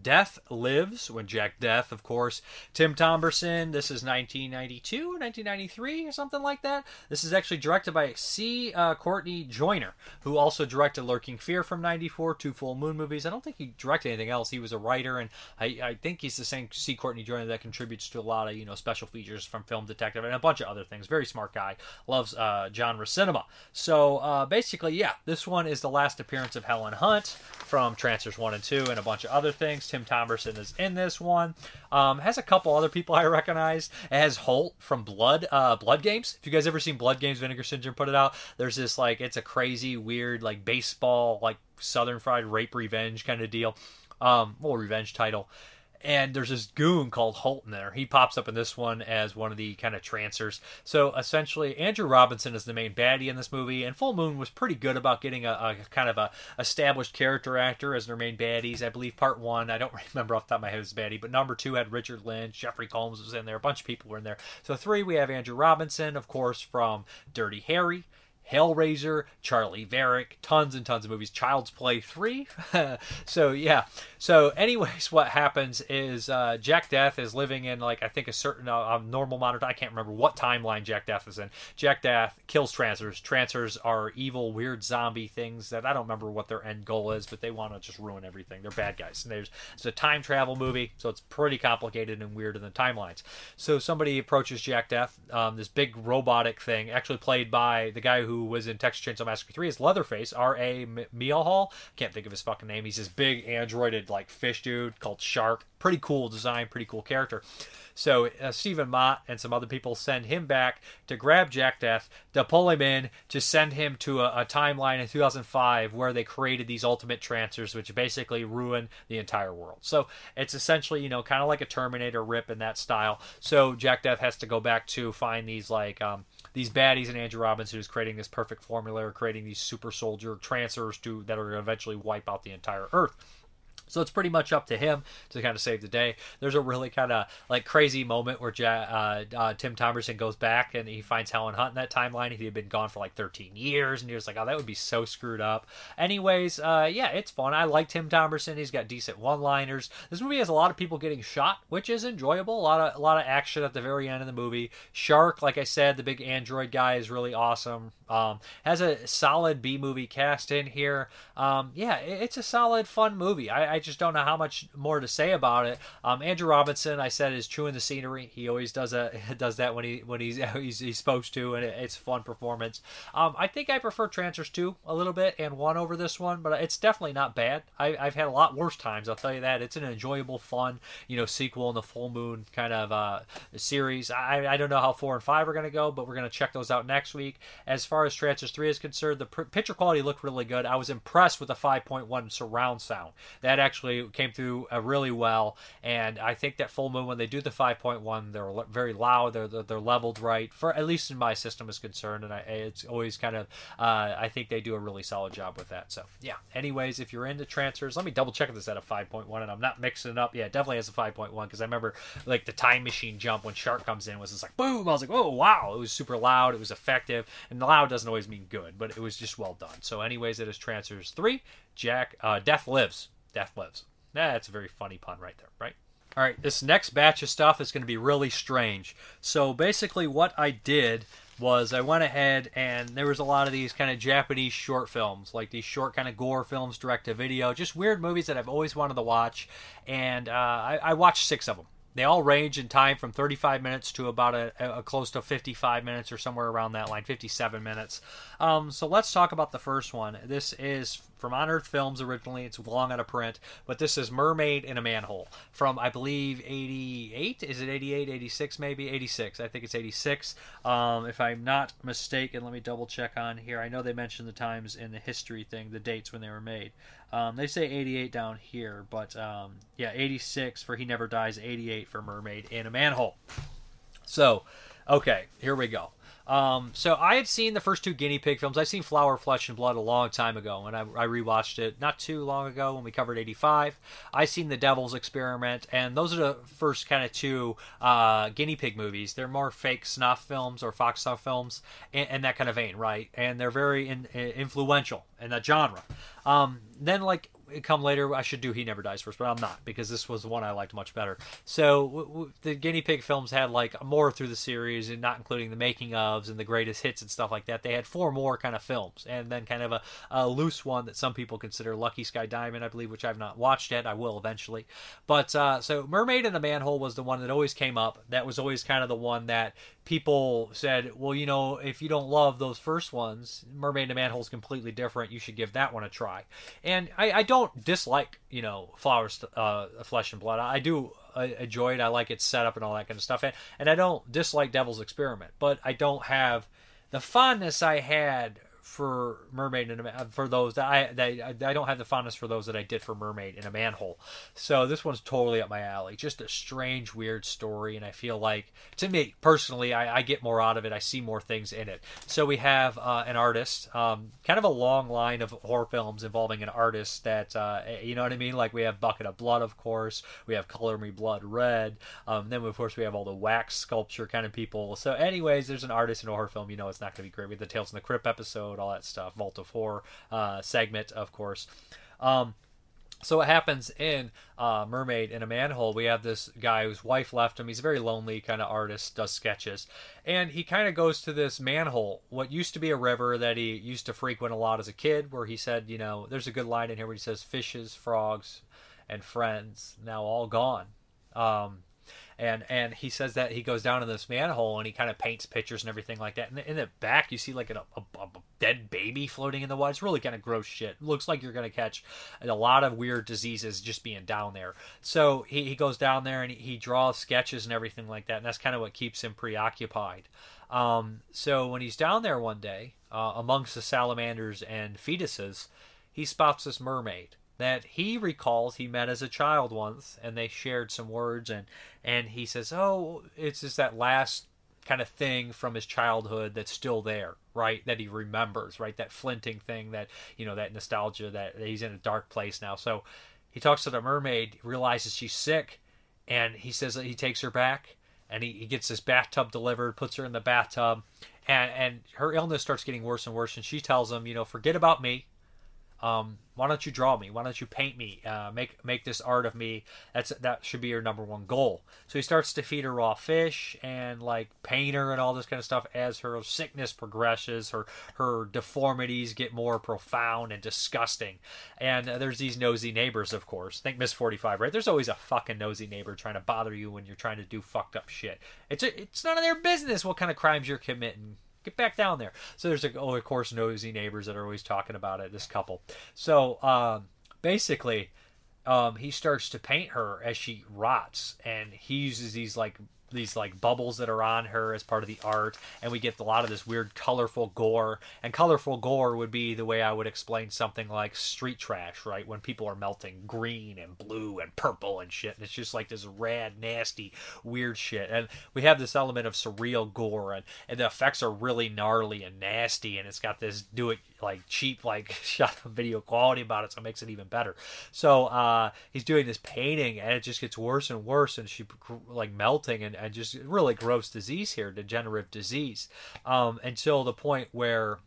Death Lives, when Jack Death, of course. Tim Thomerson, this is 1992, 1993, or something like that. This is actually directed by C. Uh, Courtney Joyner, who also directed Lurking Fear from 94, two Full Moon movies. I don't think he directed anything else. He was a writer, and I, I think he's the same C. Courtney Joyner that contributes to a lot of, you know, special features from Film Detective and a bunch of other things. Very smart guy. Loves uh, genre cinema. So uh, basically, yeah, this one is the last appearance of Helen Hunt from Trancers 1 and 2 and a bunch of other things. Tim Thomerson is in this one. Um, has a couple other people I recognize. It has Holt from Blood uh, Blood Games. If you guys ever seen Blood Games, Vinegar Syndrome put it out. There's this like it's a crazy weird like baseball like Southern Fried Rape Revenge kind of deal. Um, well, revenge title and there's this goon called Holton there. He pops up in this one as one of the kind of trancers. So essentially, Andrew Robinson is the main baddie in this movie, and Full Moon was pretty good about getting a, a kind of a established character actor as their main baddies. I believe part one, I don't remember off the top of my head, was baddie, but number two had Richard Lynch, Jeffrey Combs was in there, a bunch of people were in there. So three, we have Andrew Robinson, of course, from Dirty Harry. Hellraiser, Charlie Varrick, tons and tons of movies. Child's Play 3. so, yeah. So, anyways, what happens is uh, Jack Death is living in, like, I think a certain uh, normal modern I can't remember what timeline Jack Death is in. Jack Death kills Trancers. Trancers are evil, weird zombie things that I don't remember what their end goal is, but they want to just ruin everything. They're bad guys. And there's it's a time travel movie, so it's pretty complicated and weird in the timelines. So, somebody approaches Jack Death, um, this big robotic thing, actually played by the guy who who was in Texas Chainsaw Massacre 3 is Leatherface, R.A. Mihailoff. Can't think of his fucking name. He's this big androided like fish dude called Shark. Pretty cool design, pretty cool character. So uh, Stephen Macht and some other people send him back to grab Jack Death, to pull him in, to send him to a, a timeline in 2005 where they created these ultimate trancers, which basically ruin the entire world. So it's essentially, you know, kind of like a Terminator rip in that style. So Jack Death has to go back to find these like um, these baddies and Andrew Robinson who's creating this perfect formula, or creating these super soldier trancers to that are eventually wipe out the entire Earth. So it's pretty much up to him to kind of save the day. There's a really kind of like crazy moment where uh, uh, Tim Thomerson goes back and he finds Helen Hunt in that timeline. He had been gone for like 13 years, and he was like, "Oh, that would be so screwed up." Anyways, uh, yeah, it's fun. I like Tim Thomerson. He's got decent one-liners. This movie has a lot of people getting shot, which is enjoyable. A lot of a lot of action at the very end of the movie. Shark, like I said, the big android guy is really awesome. Um, has a solid B movie cast in here. Um, yeah, it's a solid, fun movie. I, I, just don't know how much more to say about it. Um, Andrew Robinson, I said, is chewing the scenery. He always does a does that when he when he's he's, he's supposed to, and it, it's fun performance. Um, I think I prefer Trancers two a little bit and one over this one, but it's definitely not bad. I, have had a lot worse times. I'll tell you that. It's an enjoyable, fun, you know, sequel in the full moon kind of uh, series. I, I don't know how four and five are going to go, but we're going to check those out next week. As far as Trancers three is concerned, the pr- picture quality looked really good. I was impressed with the 5.1 surround sound. That actually came through uh, really well, and I think that full moon when they do the 5.1, they're very loud. They're, they're, they're leveled right for at least in my system is concerned, and I, it's always kind of uh, I think they do a really solid job with that. So yeah. Anyways, if you're into transfers, let me double check this at a 5.1, and I'm not mixing it up. Yeah, it definitely has a 5.1 because I remember like the time machine jump when Shark comes in was just like boom. I was like, oh wow, it was super loud. It was effective, and loud doesn't always mean good, but it was just well done. So anyways, it is Trancers three. Jack uh, Death lives. Death lives. That's a very funny pun right there, right? All right, this next batch of stuff is going to be really strange. So basically, what I did was I went ahead and there was a lot of these kind of Japanese short films, like these short kind of gore films, direct to video, just weird movies that I've always wanted to watch, and uh, I, I watched six of them. They all range in time from 35 minutes to about a, a, close to 55 minutes or somewhere around that line, 57 minutes. Um, so let's talk about the first one. This is from Unearthed Films originally. It's long out of print, but this is Mermaid in a Manhole from I believe 88. Is it 88, 86 maybe? 86. I think it's 86. Um, if I'm not mistaken, let me double check on here. I know they mentioned the times in the history thing, the dates when they were made. Um, they say 88 down here, but um, yeah, 86 for He Never Dies, 88 for Mermaid in a Manhole. So, okay, here we go. Um, so I had seen the first two guinea pig films. I've seen Flower, Flesh, and Blood a long time ago, and I, I rewatched it not too long ago when we covered 85. I seen The Devil's Experiment, and those are the first kind of two uh, guinea pig movies. They're more fake snuff films or fox snuff films and, in that kind of vein, right? And they're very in, in, influential in that genre. Um, then, like come later. I should do He Never Dies first, but I'm not because this was the one I liked much better. So w- w- the guinea pig films had like more through the series, and not including the making ofs and the greatest hits and stuff like that. They had four more kind of films, and then kind of a, a loose one that some people consider Lucky Sky Diamond, I believe, which I've not watched yet. I will eventually. But uh, so Mermaid in the Manhole was the one that always came up. That was always kind of the one that people said, well, you know, if you don't love those first ones, Mermaid the Manhole is completely different. You should give that one a try. And I, I don't dislike, you know, Flowers, uh, Flesh and Blood. I do uh, enjoy it. I like its setup and all that kind of stuff. And, and I don't dislike Devil's Experiment, but I don't have the fondness I had for Mermaid and a for those that I that I don't have the fondness for those that I did for Mermaid in a Manhole. So this one's totally up my alley. Just a strange, weird story, and I feel like to me personally, I, I get more out of it. I see more things in it. So we have uh, an artist, um, kind of a long line of horror films involving an artist that uh, you know what I mean. Like we have Bucket of Blood, of course. We have Color Me Blood Red. Um, then of course we have all the wax sculpture kind of people. So anyways, there's an artist in a horror film. You know it's not going to be great. We the Tales from the Crypt episode all that stuff. Vault of Horror uh, segment, of course. Um, so what happens in uh, Mermaid in a Manhole? We have this guy whose wife left him. He's a very lonely kind of artist, does sketches, and he kind of goes to this manhole, what used to be a river that he used to frequent a lot as a kid. Where he said, you know, there's a good line in here where he says, "Fishes, frogs, and friends now all gone." Um, and and he says that he goes down in this manhole and he kind of paints pictures and everything like that. And in the back, you see like a, a, a dead baby floating in the water. It's really kind of gross shit. looks like you're to catch a lot of weird diseases just being down there. So he, he goes down there and he draws sketches and everything like that. And that's kind of what keeps him preoccupied. Um, so when he's down there one day, uh, amongst the salamanders and fetuses, he spots this mermaid that he recalls he met as a child once and they shared some words and and he says oh it's just that last kind of thing from his childhood that's still there, right? That he remembers, right? That flinting thing that, you know, that nostalgia that he's in a dark place now. So he talks to the mermaid, realizes she's sick, and he says that he takes her back and he, he gets this bathtub delivered, puts her in the bathtub, and, and her illness starts getting worse and worse. And she tells him, you know, forget about me um, why don't you draw me? Why don't you paint me? Uh, make make this art of me. That's that should be your number one goal. So he starts to feed her raw fish and like paint her and all this kind of stuff as her sickness progresses. Her her deformities get more profound and disgusting. And uh, there's these nosy neighbors, of course. Think Miss Forty Five, right? There's always a fucking nosy neighbor trying to bother you when you're trying to do fucked up shit. It's a, it's none of their business what kind of crimes you're committing get back down there. So there's, a, oh, of course, nosy neighbors that are always talking about it. This couple. So um, basically, um, he starts to paint her as she rots, and he uses these like these like bubbles that are on her as part of the art and we get a lot of this weird colorful gore and colorful gore would be the way i would explain something like street trash right? When people are melting green and blue and purple and shit and it's just like this rad nasty weird shit. And we have this element of surreal gore and, and the effects are really gnarly and nasty and it's got this do it like cheap like shot of video quality about it so it makes it even better. So uh he's doing this painting and it just gets worse and worse and she like melting and, and just really gross disease here degenerative disease. Um until the point where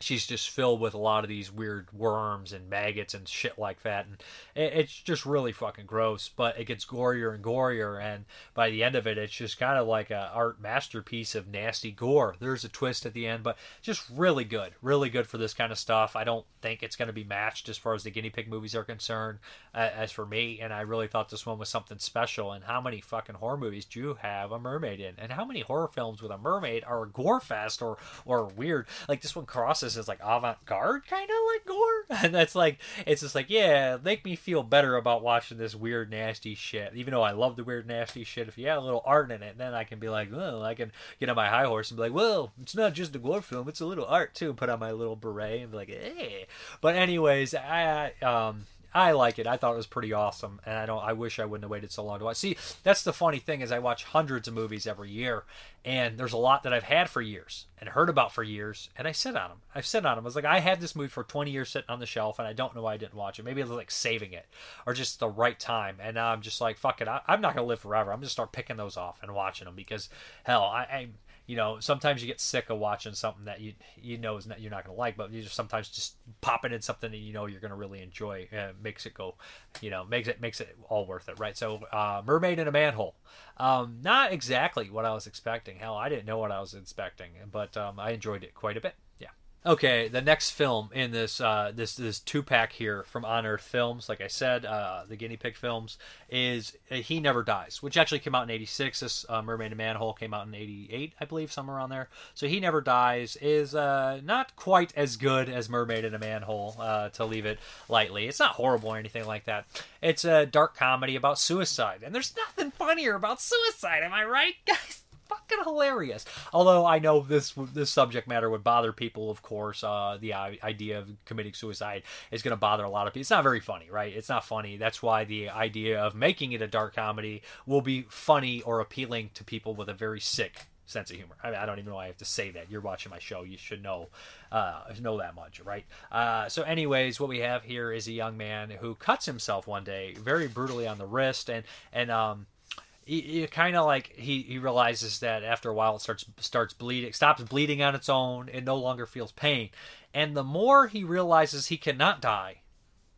she's just filled with a lot of these weird worms and maggots and shit like that. And it's just really fucking gross but it gets gorier and gorier. And by the end of it it's just kind of like a art masterpiece of nasty gore. There's a twist at the end but just really good really good for this kind of stuff. I don't think it's going to be matched as far as the guinea pig movies are concerned uh, as for me. And i really thought this one was something special. And how many fucking horror movies do you have a mermaid in? And how many horror films with a mermaid are gore fest or or weird? Like this one crosses is like avant-garde kind of like gore? And that's like it's just like yeah make me feel better about watching this weird nasty shit. Even though i love the weird nasty shit if you add a little art in it then i can be like well i can get on my high horse and be like well it's not just a gore film it's a little art too and put on my little beret and be like hey but anyways i um I like it. I thought it was pretty awesome, and I don't. I wish I wouldn't have waited so long to watch. See, that's the funny thing is I watch hundreds of movies every year, and there's a lot that I've had for years and heard about for years, and I sit on them. I've sit on them. I was like, I had this movie for 20 years sitting on the shelf, and I don't know why I didn't watch it. Maybe I was like saving it, or just the right time. And now I'm just like, fuck it. I, am not gonna live forever. I'm gonna start picking those off and watching them because hell, I, I you know, sometimes you get sick of watching something that you you know is not you're not going to like, but you just sometimes just popping in something that you know you're going to really enjoy uh, makes it go, you know, makes it makes it all worth it, right? So, uh, Mermaid in a Manhole, um, not exactly what I was expecting. Hell, I didn't know what I was expecting, but um, I enjoyed it quite a bit. Okay, the next film in this uh, this this two pack here from Unearthed Films, like I said, uh, the guinea pig films is uh, He Never Dies, which actually came out in '86. This uh, Mermaid and Manhole came out in '88, I believe, somewhere around there. So He Never Dies is uh, not quite as good as Mermaid in a Manhole, uh, to leave it lightly. It's not horrible or anything like that. It's a dark comedy about suicide, and there's nothing funnier about suicide. Am I right, guys? Fucking hilarious. Although I know this this subject matter would bother people, of course. Uh, the idea of committing suicide is going to bother a lot of people. It's not very funny, right? It's not funny. That's why the idea of making it a dark comedy will be funny or appealing to people with a very sick sense of humor. I, mean, I don't even know why I have to say that. You're watching my show. You should know uh, know that much, right? Uh, so, anyways, what we have here is a young man who cuts himself one day very brutally on the wrist, and and um, he kind of like he, he realizes that after a while it starts starts bleeding stops bleeding on its own and no longer feels pain. And the more he realizes he cannot die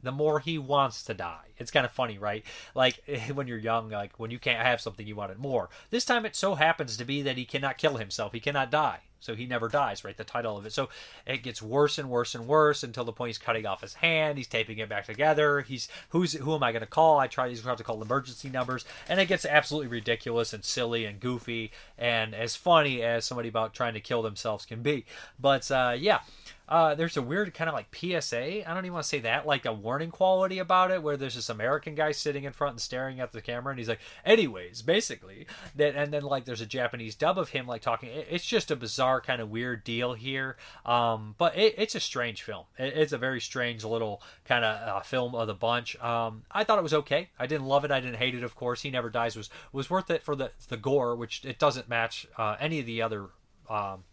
the more he wants to die. It's kind of funny right? Like when you're young like when you can't have something you wanted more. This time it so happens to be that he cannot kill himself. He cannot die so he never dies, right? The title of it. So it gets worse and worse and worse until the point he's cutting off his hand. He's taping it back together. He's who's who am I going to call? I try. He's going to call emergency numbers, and it gets absolutely ridiculous and silly and goofy and as funny as somebody about trying to kill themselves can be. But uh, yeah. Uh, there's a weird kind of like PSA. I don't even want to say that, like a warning quality about it, where there's this American guy sitting in front and staring at the camera, and he's like, "Anyways, basically," that, and then like there's a Japanese dub of him like talking. It's just a bizarre kind of weird deal here, um, but it, it's a strange film. It, it's a very strange little kind of uh, film of the bunch. Um, I thought it was okay. I didn't love it. I didn't hate it. Of course, He Never Dies was was worth it for the the gore, which it doesn't match uh, any of the other. Um,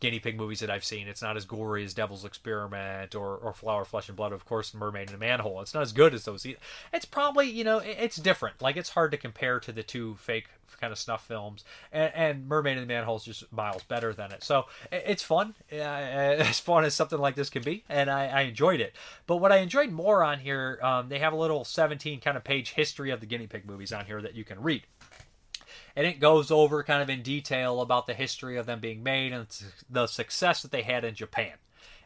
guinea pig movies that I've seen. It's not as gory as Devil's Experiment or, or Flower, Flesh, and Blood, of course, Mermaid in a Manhole. It's not as good as those. It's probably, you know, it's different. Like, it's hard to compare to the two fake kind of snuff films. And, and Mermaid in the Manhole is just miles better than it. So it's fun. as fun as something like this can be. And I, I enjoyed it. But what I enjoyed more on here, um, they have a little 17 kind of page history of the guinea pig movies on here that you can read and it goes over kind of in detail about the history of them being made and the success that they had in Japan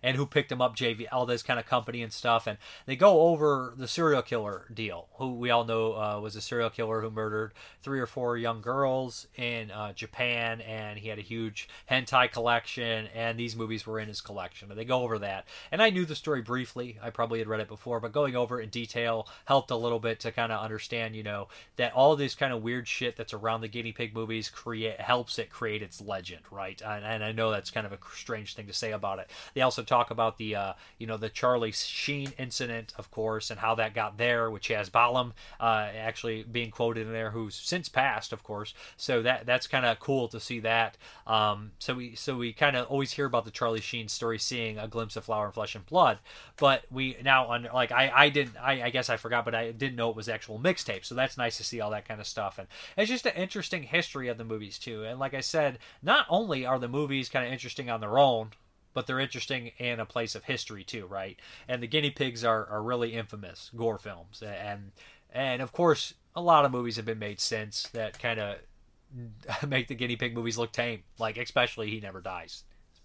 and who picked him up, JV, all this kind of company and stuff. And they go over the serial killer deal, who we all know uh, was a serial killer who murdered three or four young girls in uh, Japan, and he had a huge hentai collection, and these movies were in his collection. And they go over that. And I knew the story briefly. I probably had read it before, but going over it in detail helped a little bit to kind of understand, you know, that all this kind of weird shit that's around the guinea pig movies create helps it create its legend, right? And, and I know that's kind of a strange thing to say about it. They also talk about the uh, you know the Charlie Sheen incident, of course, and how that got there, which has Balun uh, actually being quoted in there, who's since passed, of course. So that that's kind of cool to see that. Um, so we so we kind of always hear about the Charlie Sheen story, seeing a glimpse of Flower and Flesh and Blood, but we now on like I I didn't I, I guess I forgot, but I didn't know it was actual mixtape. So that's nice to see all that kind of stuff, and it's just an interesting history of the movies too. And like I said, not only are the movies kind of interesting on their own, but they're interesting in a place of history too, right? And the guinea pigs are, are really infamous gore films, and and of course a lot of movies have been made since that kind of make the guinea pig movies look tame, like especially He Never Dies.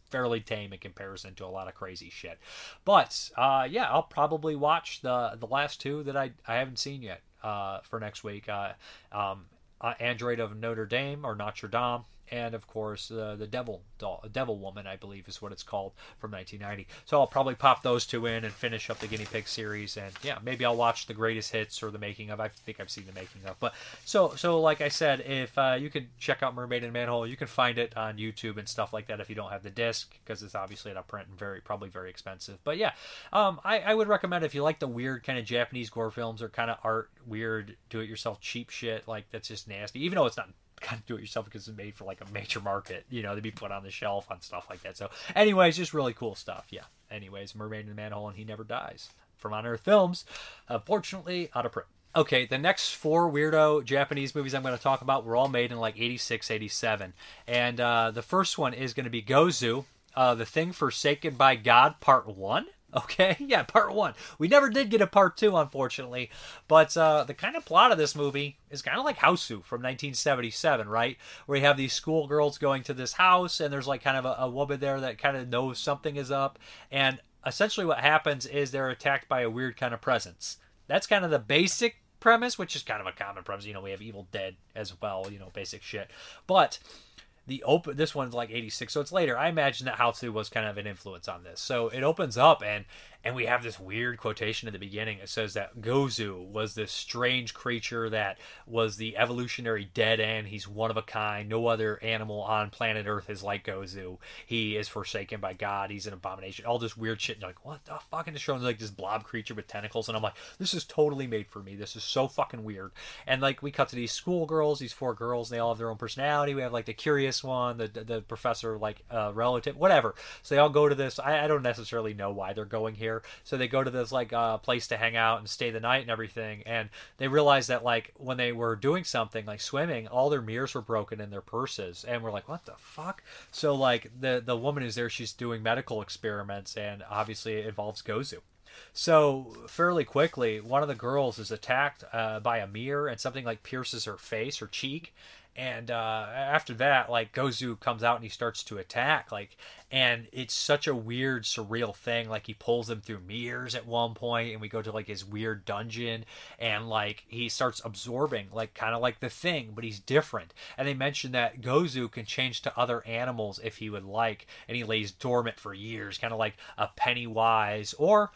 Fairly tame in comparison to a lot of crazy shit, but uh, yeah, I'll probably watch the the last two that I I haven't seen yet uh, for next week. Uh, um, uh, Android of Notre Dame or Notre Dame and of course uh, the Devil Doll, Devil Woman, I believe is what it's called from 1990. So I'll probably pop those two in and finish up the Guinea Pig series, and yeah, maybe I'll watch the Greatest Hits or the Making of. I think I've seen the Making of, but so so like I said, if uh, you can check out Mermaid and Manhole, you can find it on YouTube and stuff like that if you don't have the disc because it's obviously a print and very probably very expensive. But yeah, um, I, I would recommend if you like the weird kind of Japanese gore films or kind of art weird do-it-yourself cheap shit like that's just nasty, even though it's not kind of do it yourself because it's made for like a major market, you know, to be put on the shelf on stuff like that. So, anyways, just really cool stuff. Yeah. Anyways, Mermaid in the Manhole and He Never Dies from Unearthed Films, unfortunately out of print. Okay, the next four weirdo Japanese movies I'm going to talk about were all made in like 86, 87. And uh, the first one is going to be Guzoo, uh, The Thing Forsaken by God, Part 1. Okay, yeah, part one. We never did get a part two, unfortunately. But uh, the kind of plot of this movie is kind of like Hausu from 1977, right? Where you have these schoolgirls going to this house, and there's like kind of a, a woman there that kind of knows something is up. And essentially, what happens is they're attacked by a weird kind of presence. That's kind of the basic premise, which is kind of a common premise. You know, we have Evil Dead as well, you know, basic shit. But the open this one's like 86 so it's later. I imagine that Hausu was kind of an influence on this. So it opens up and and we have this weird quotation at the beginning. It says that Guzoo was this strange creature that was the evolutionary dead end. He's one of a kind. No other animal on planet Earth is like Guzoo. He is forsaken by God. He's an abomination. All this weird shit. And like, what the fuck? And it's showing like this blob creature with tentacles. And I'm like, this is totally made for me. This is so fucking weird. And like we cut to these schoolgirls, these four girls. They all have their own personality. We have like the curious one, the the professor, like uh, relative, whatever. So they all go to this. I, I don't necessarily know why they're going here so they go to this like uh, place to hang out and stay the night and everything. And they realize that like when they were doing something like swimming, all their mirrors were broken in their purses. And we're like, what the fuck? So like the the woman who's there, she's doing medical experiments, and obviously it involves Guzoo. So fairly quickly, one of the girls is attacked uh, by a mirror, and something like pierces her face, her cheek, and uh, after that, like Guzoo comes out and he starts to attack, like, and it's such a weird, surreal thing. Like he pulls them through mirrors at one point, and we go to like his weird dungeon, and like he starts absorbing, like kind of like the thing, but he's different. And they mention that Guzoo can change to other animals if he would like, and he lays dormant for years, kind of like a Pennywise or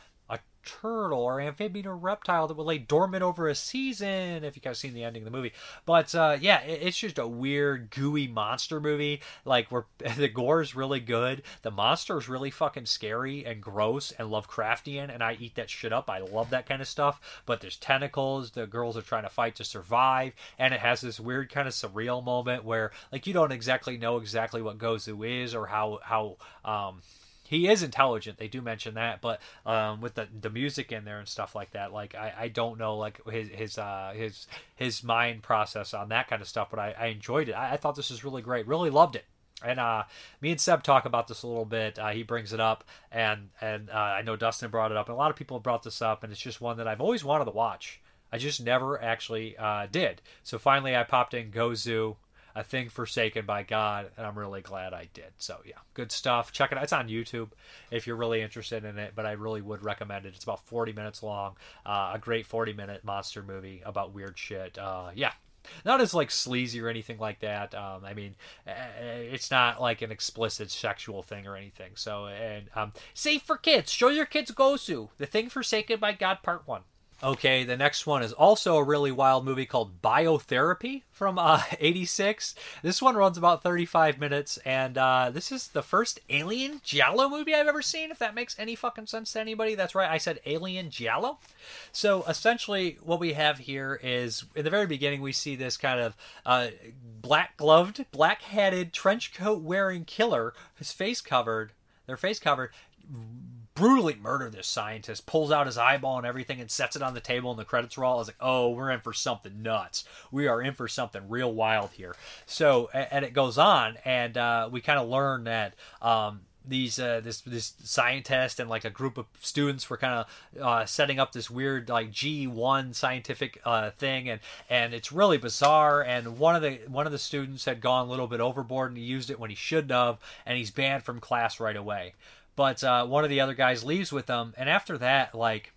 turtle or amphibian or reptile that will lay dormant over a season if you guys seen the ending of the movie. But uh, yeah it, it's just a weird gooey monster movie. Like where the gore is really good. The monster is really fucking scary and gross and lovecraftian and i eat that shit up. I love that kind of stuff. But there's tentacles. The girls are trying to fight to survive. And it has this weird kind of surreal moment where like you don't exactly know exactly what Guzoo is or how how um he is intelligent. They do mention that, but um, with the the music in there and stuff like that, like I, I don't know like his his uh, his his mind process on that kind of stuff. But I, I enjoyed it. I, I thought this was really great. Really loved it. And uh, me and Seb talk about this a little bit. Uh, he brings it up, and and uh, I know Dustin brought it up, and a lot of people have brought this up, and it's just one that I've always wanted to watch. I just never actually uh, did. So finally, I popped in Guzoo a thing forsaken by God, and I'm really glad I did. So yeah, good stuff. Check it out. It's on YouTube if you're really interested in it, but I really would recommend it. It's about 40 minutes long. Uh, a great 40 minute monster movie about weird shit. Uh, yeah, not as like sleazy or anything like that. Um, I mean, eh, it's not like an explicit sexual thing or anything. So, and um, safe for kids. Show your kids Guzoo, The Thing Forsaken by God, Part One. Okay, the next one is also a really wild movie called Biotherapy from uh, 86. This one runs about 35 minutes, and uh, this is the first Alien Giallo movie I've ever seen, if that makes any fucking sense to anybody. That's right, I said Alien Giallo. So essentially, what we have here is in the very beginning, we see this kind of uh, black gloved, black hatted, trench coat wearing killer, his face covered, their face covered brutally murder this scientist, pulls out his eyeball and everything and sets it on the table and the credits roll. I was like, oh, we're in for something nuts. We are in for something real wild here. So, and it goes on, and uh, we kind of learn that um, these uh, this this scientist and like a group of students were kind of uh, setting up this weird like G1 scientific uh, thing and and it's really bizarre and one of the one of the students had gone a little bit overboard and he used it when he shouldn't have and he's banned from class right away but uh, one of the other guys leaves with them, and after that, like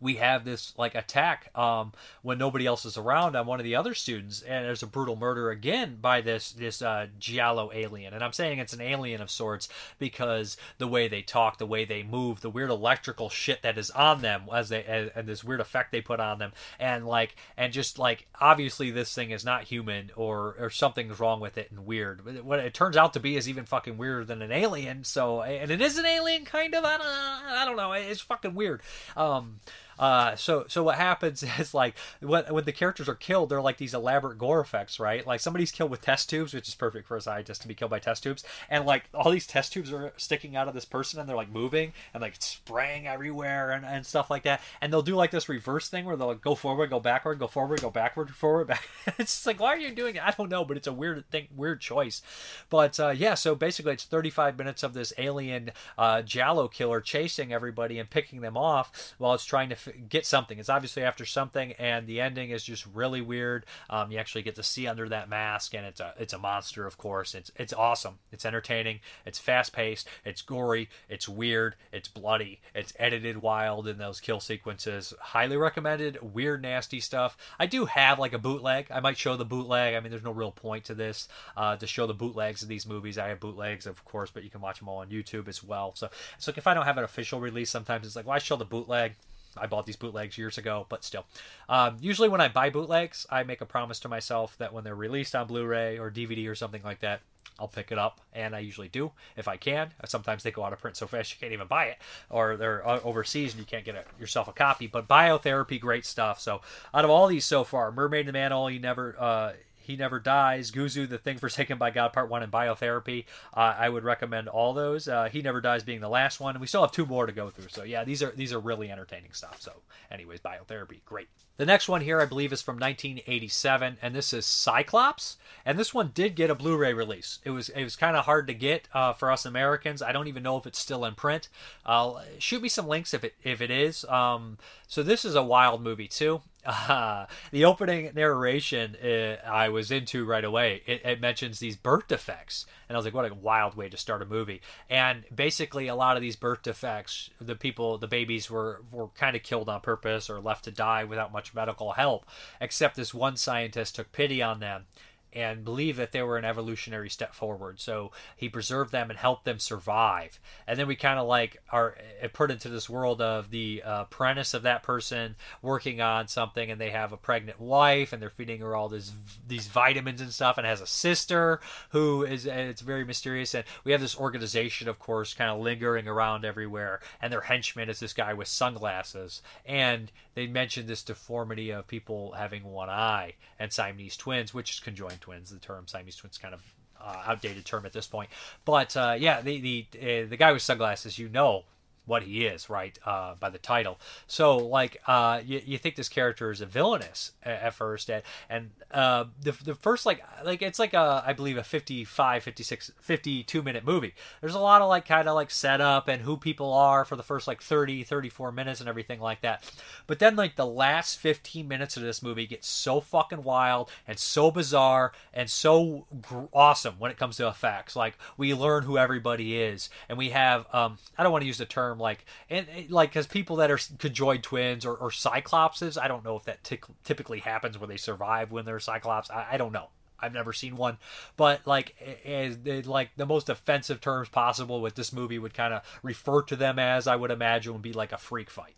we have this like attack um, when nobody else is around on one of the other students, and there's a brutal murder again by this this uh, giallo alien. And I'm saying it's an alien of sorts because the way they talk, the way they move, the weird electrical shit that is on them as they as, and this weird effect they put on them, and like and just like obviously this thing is not human or or something's wrong with it and weird. What it turns out to be is even fucking weirder than an alien. So and it is an alien kind of. I don't I don't know. It's fucking weird. Um, uh, so so what happens is like when, when the characters are killed, they're like these elaborate gore effects, right? Like somebody's killed with test tubes, which is perfect for a scientist to be killed by test tubes, and like all these test tubes are sticking out of this person, and they're like moving and like spraying everywhere and, and stuff like that. And they'll do like this reverse thing where they'll like, go forward, go backward, go forward, go backward, forward, back. it's just like why are you doing it? I don't know, but it's a weird thing, weird choice. But uh, yeah, so basically it's 35 minutes of this alien uh, Giallo killer chasing everybody and picking them off while it's trying to get something. It's obviously after something, and the ending is just really weird. Um, you actually get to see under that mask, and it's a it's a monster, of course. It's it's awesome. It's entertaining. It's fast paced. It's gory. It's weird. It's bloody. It's edited wild in those kill sequences. Highly recommended. Weird, nasty stuff. I do have like a bootleg. I might show the bootleg. I mean, there's no real point to this uh, to show the bootlegs of these movies. I have bootlegs, of course, but you can watch them all on YouTube as well. So, so if I don't have an official release, sometimes it's like, why show the bootleg? I bought these bootlegs years ago, but still. Um, usually, when I buy bootlegs, I make a promise to myself that when they're released on Blu ray or DVD or something like that, I'll pick it up, and I usually do if I can. Sometimes they go out of print so fast you can't even buy it, or they're overseas and you can't get a, yourself a copy. But biotherapy, great stuff. So out of all these so far, Mermaid and the Man Only Never uh, he Never Dies, Guzoo, The Thing Forsaken by God, Part 1, and Biotherapy. Uh, I would recommend all those. Uh, he Never Dies being the last one. And we still have two more to go through. So, yeah, these are these are really entertaining stuff. So, anyways, Biotherapy, great. The next one here, I believe, is from 1987, and this is Cyclops. And this one did get a Blu-ray release. It was it was kind of hard to get uh, for us Americans. I don't even know if it's still in print. Uh, shoot me some links if it if it is. Um, so this is a wild movie too. Uh, the opening narration uh, I was into right away. It, it, mentions these birth defects, and I was like, "What a wild way to start a movie!" And basically, a lot of these birth defects, the people, the babies were were kind of killed on purpose or left to die without much medical help. Except this one scientist took pity on them and believe that they were an evolutionary step forward. So he preserved them and helped them survive. And then we kind of like are uh, put into this world of the uh, apprentice of that person working on something, and they have a pregnant wife, and they're feeding her all this these vitamins and stuff, and has a sister who is it's very mysterious. And we have this organization, of course, kind of lingering around everywhere, and their henchman is this guy with sunglasses, and they mentioned this deformity of people having one eye and Siamese twins, which is conjoined twins. The term Siamese twins kind of uh, outdated term at this point. But uh, yeah, the the uh, the guy with sunglasses, you know, what he is, right, uh, by the title. So, like, uh, you, you think this character is a villainous at, at first, and, and uh, the, the first, like, like it's like a, I believe, a 55, 56, 52 minute movie. There's a lot of, like, kind of like setup and who people are for the first, like, 30, 34 minutes and everything like that. But then, like, the last 15 minutes of this movie gets so fucking wild and so bizarre and so gr- awesome when it comes to effects. Like, we learn who everybody is, and we have, um, I don't want to use the term term like and eh, like because people that are conjoined twins or, or cyclopses i don't know if that t- typically happens where they survive when they're cyclops I, I don't know. I've never seen one, but like as like the most offensive terms possible with this movie would kind of refer to them as I would imagine would be like a freak fight.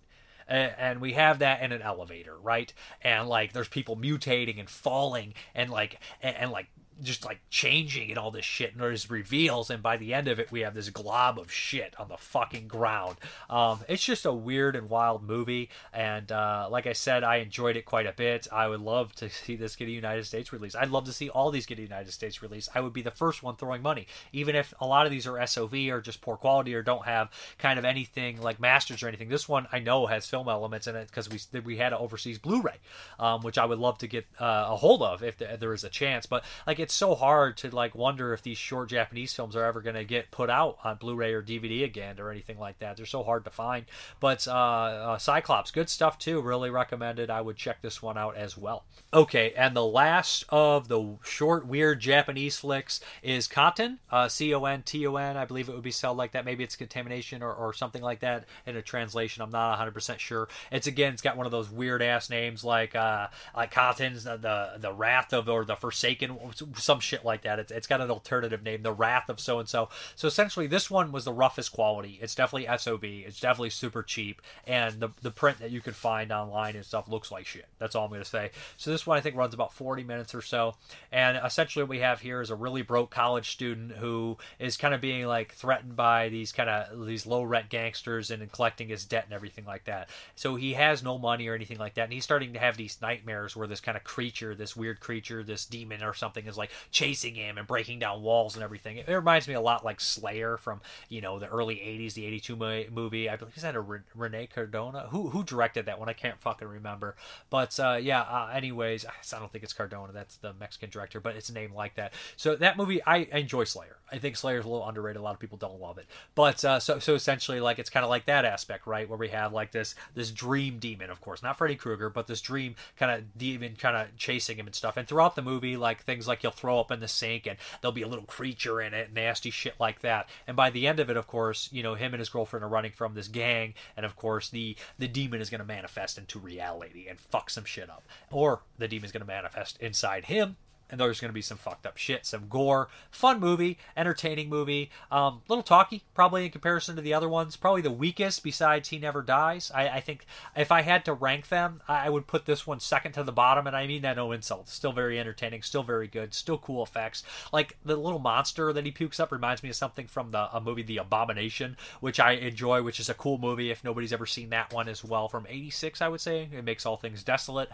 And we have that in an elevator, right? And like there's people mutating and falling and like and, and like just like changing and all this shit and there's reveals and by the end of it we have this glob of shit on the fucking ground. Um, it's just a weird and wild movie and uh, like i said i enjoyed it quite a bit. I would love to see this get a united states release. I'd love to see all these get a united states release. I would be the first one throwing money even if a lot of these are sov or just poor quality or don't have kind of anything like masters or anything. This one i know has film elements in it because we we had an overseas blu-ray um, which i would love to get uh, a hold of if there is a chance. But like it's so hard to like wonder if these short Japanese films are ever going to get put out on Blu-ray or DVD again or anything like that. They're so hard to find. But uh, uh, Cyclops, good stuff too. Really recommended. I would check this one out as well. Okay, and the last of the short, weird Japanese flicks is Conton, uh, C O N T O N. I believe it would be spelled like that. Maybe it's contamination or, or something like that in a translation. I'm not 100% sure. It's again, it's got one of those weird ass names like uh, like Conton's the, the the Wrath of or the Forsaken some shit like that. It's, it's got an alternative name, The Wrath of So and So. So essentially, this one was the roughest quality. It's definitely SOV. It's definitely super cheap, and the the print that you could find online and stuff looks like shit. That's all I'm going to say. So this one I think runs about 40 minutes or so, and essentially what we have here is a really broke college student who is kind of being like threatened by these kind of these low rent gangsters and collecting his debt and everything like that. So he has no money or anything like that, and he's starting to have these nightmares where this kind of creature, this weird creature, this demon or something is like chasing him and breaking down walls and everything. It, it reminds me a lot like Slayer from you know the early '80s, the '82 movie. I believe is that a Rene Cardona who who directed that one. I can't fucking remember. But uh, yeah. Uh, anyways, I don't think it's Cardona. That's the Mexican director, but it's a name like that. So that movie, I enjoy Slayer. I think Slayer's a little underrated. A lot of people don't love it. But uh, so so essentially, like it's kind of like that aspect, right, where we have like this this dream demon, of course, not Freddy Krueger, but this dream kind of demon kind of chasing him and stuff. And throughout the movie, like things like you'll throw up in the sink and there'll be a little creature in it, nasty shit like that. And by the end of it, of course, you know him and his girlfriend are running from this gang, and of course the the demon is going to manifest into reality and fuck some shit up, or the demon's going to manifest inside him and there's going to be some fucked up shit, some gore, fun movie, entertaining movie, um, little talky probably in comparison to the other ones. Probably the weakest besides He Never Dies. I, I think if I had to rank them, I would put this one second to the bottom, and I mean that no insult. Still very entertaining, still very good, still cool effects. Like the little monster that he pukes up reminds me of something from the a movie The Abomination, which I enjoy, which is a cool movie. If nobody's ever seen that one as well, from '86, I would say it makes all things desolate.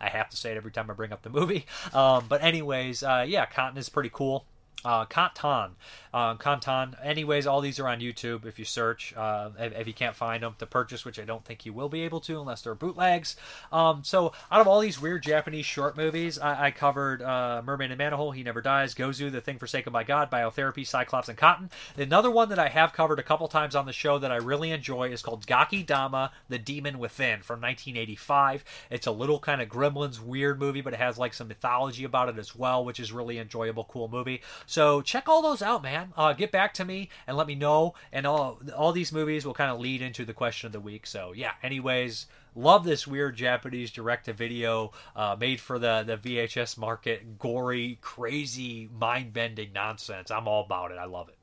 I have to say it every time I bring up the movie. Um, but anyways, uh, yeah, Conton is pretty cool. uh, Kantan. Um, Kantan. Anyways, all these are on YouTube if you search. Uh, if, if, you can't find them to purchase, which I don't think you will be able to unless they're bootlegs. Um, so, out of all these weird Japanese short movies, I, I covered uh, Mermaid in Manihole, He Never Dies, Guzoo, The Thing Forsaken by God, Biotherapy, Cyclops, and Conton. Another one that I have covered a couple times on the show that I really enjoy is called Gaki Dama, The Demon Within from 1985. It's a little kind of Gremlins weird movie, but it has like some mythology about it as well, which is really enjoyable, cool movie. So check all those out, man. Uh, get back to me and let me know. And all all these movies will kind of lead into the question of the week. So yeah. Anyways, love this weird Japanese direct to video uh, made for the the VHS market. Gory, crazy, mind bending nonsense. I'm all about it. I love it.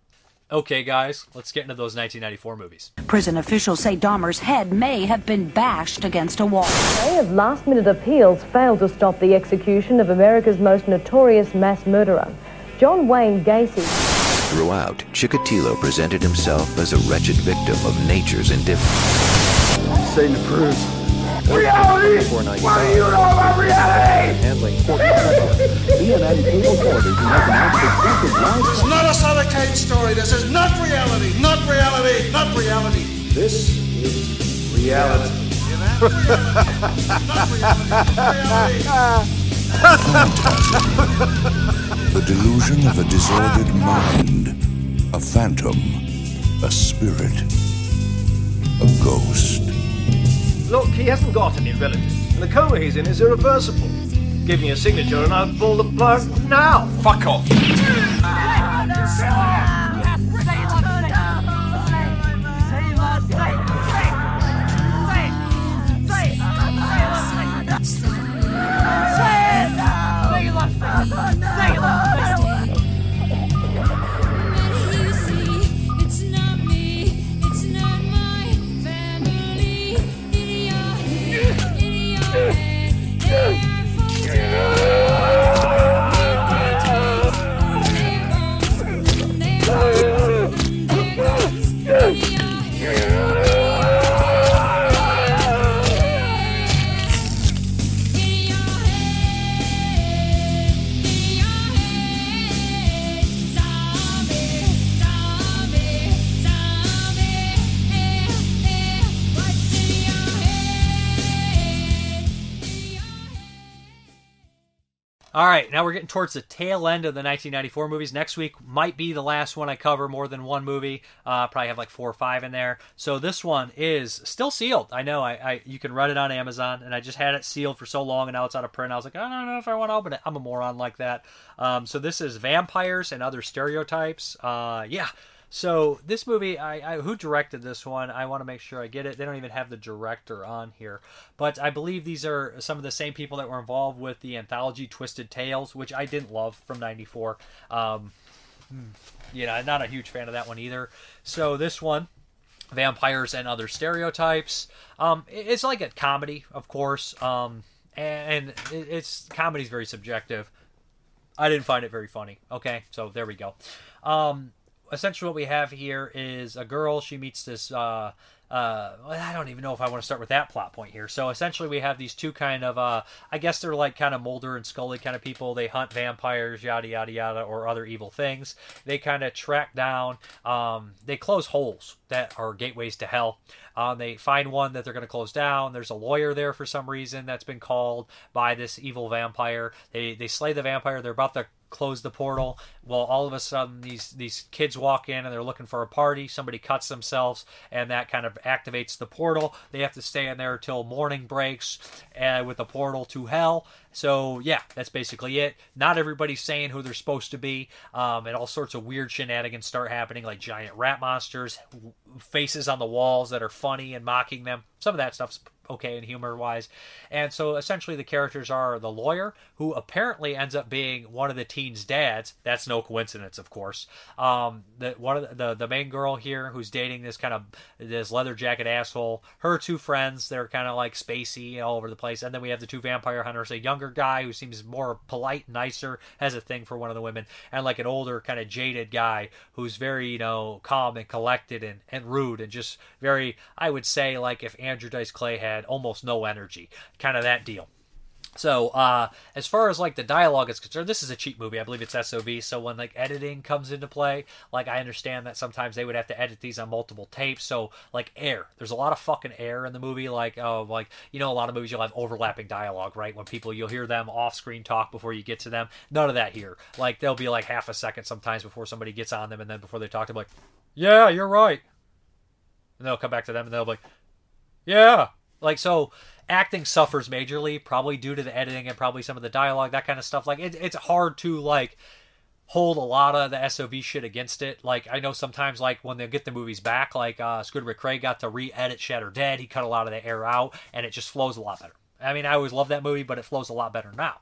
Okay, guys, let's get into those 1994 movies. Prison officials say Dahmer's head may have been bashed against a wall. Day of last minute appeals failed to stop the execution of America's most notorious mass murderer. John Wayne Gacy. Throughout, Chikatilo presented himself as a wretched victim of nature's indifference. Satan approves. Reality! What do you know about reality? Handling CNN cable television has announced exclusive live... It's not a Solitaire story. This is not reality. Not reality. Not reality. This is reality. not reality. Not reality. The delusion of a disordered mind, a phantom, a spirit, a ghost. Look, he hasn't got any relatives, and the coma he's in is irreversible. Give me a signature and I'll pull the plug now. Fuck off. All right, now we're getting towards the tail end of the 1994 movies. Next week might be the last one I cover more than one movie. Uh, probably have like four or five in there. So this one is still sealed. I know. I, I you can run it on Amazon, and I just had it sealed for so long, and now it's out of print. I was like, I don't know if I want to open it. I'm a moron like that. Um, so this is vampires and other stereotypes. Uh, yeah. So this movie, I, I, who directed this one? I want to make sure I get it. They don't even have the director on here, but I believe these are some of the same people that were involved with the anthology Twisted Tales, which I didn't love from '94. Um, hmm, you know, not a huge fan of that one either. So this one, vampires and other stereotypes. Um, it's like a comedy, of course, um, and it's comedy's very subjective. I didn't find it very funny. Okay, so there we go. Um, essentially what we have here is a girl. She meets this. Uh, uh, I don't even know if I want to start with that plot point here. So essentially, we have these two kind of, uh, I guess they're like kind of Mulder and Scully kind of people. They hunt vampires, yada yada yada, or other evil things. They kind of track down. Um, they close holes that are gateways to hell. Um, they find one that they're going to close down. There's a lawyer there for some reason that's been called by this evil vampire. They they slay the vampire. They're about to close the portal. Well, all of a sudden these these kids walk in and they're looking for a party. Somebody cuts themselves, and that kind of activates the portal. They have to stay in there till morning breaks, uh, with the portal to hell. So yeah, that's basically it. Not everybody's saying who they're supposed to be, um, and all sorts of weird shenanigans start happening, like giant rat monsters, faces on the walls that are funny and mocking them. Some of that stuff's okay and humor wise. And so essentially the characters are the lawyer who apparently ends up being one of the teens' dads. That's no coincidence, of course. Um, the one of the, the, the main girl here who's dating this kind of this leather jacket asshole. Her two friends, they're kind of like spacey all over the place. And then we have the two vampire hunters, a younger guy who seems more polite, nicer, has a thing for one of the women, and like an older kind of jaded guy who's very you know calm and collected and, and rude and just very I would say like if Andrew Dice Clay had almost no energy, kind of that deal. So, uh, as far as like the dialogue is concerned, this is a cheap movie. I believe it's SOV. So when like editing comes into play, like I understand that sometimes they would have to edit these on multiple tapes. So like air, there's a lot of fucking air in the movie. Like oh, like you know, a lot of movies you'll have overlapping dialogue, right? When people you'll hear them off screen talk before you get to them. None of that here. Like there'll be like half a second sometimes before somebody gets on them, and then before they talk, they're like, "Yeah, you're right," and they'll come back to them and they'll be like, "Yeah." Like so, acting suffers majorly, probably due to the editing and probably some of the dialogue, that kind of stuff. Like it, it's hard to like hold a lot of the SOV shit against it. Like I know sometimes like when they get the movies back, like uh Scooter McCrae got to re-edit Shatter Dead, he cut a lot of the air out and it just flows a lot better. I mean, I always love that movie, but it flows a lot better now.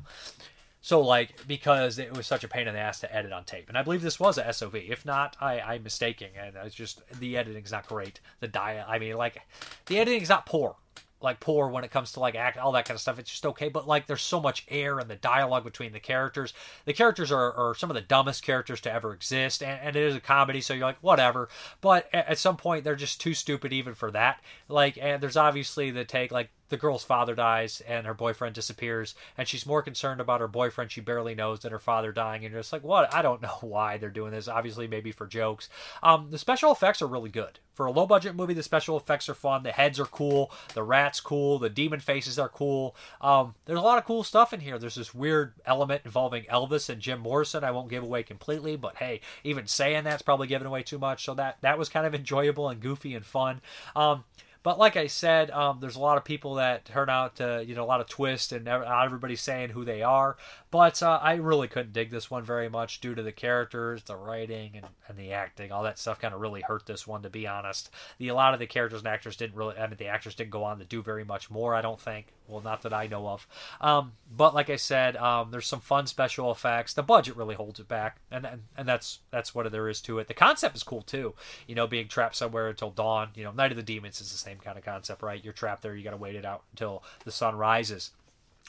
So like because it was such a pain in the ass to edit on tape, and I believe this was a SOV. If not, I, I'm mistaken, and it's just the editing's not great. The dia, I mean, like the editing's not poor like poor when it comes to like act all that kind of stuff. It's just okay but like there's so much air in the dialogue between the characters. The characters are, are some of the dumbest characters to ever exist and, and it is a comedy so you're like whatever. But at, at some point they're just too stupid even for that. Like and there's obviously the take like the girl's father dies and her boyfriend disappears and she's more concerned about her boyfriend she barely knows than her father dying and you're just like what? I don't know why they're doing this. Obviously maybe for jokes. Um, the special effects are really good. For a low budget movie the special effects are fun. The heads are cool. The rat's cool. The demon faces are cool. Um, there's a lot of cool stuff in here. There's this weird element involving elvis and jim morrison i won't give away completely but hey even saying that's probably giving away too much so that that was kind of enjoyable and goofy and fun. Um, but like I said, um, there's a lot of people that turn out to, you know, a lot of twists and everybody's saying who they are. But uh, I really couldn't dig this one very much due to the characters, the writing, and, and the acting. All that stuff kind of really hurt this one, to be honest. The A lot of the characters and actors didn't really, I mean, the actors didn't go on to do very much more, I don't think. Well, not that I know of. Um, but like I said, um, there's some fun special effects. The budget really holds it back, and, and and that's that's what there is to it. The concept is cool too. You know, being trapped somewhere until dawn. You know, Night of the Demons is the same kind of concept, right? You're trapped there. You got to wait it out until the sun rises,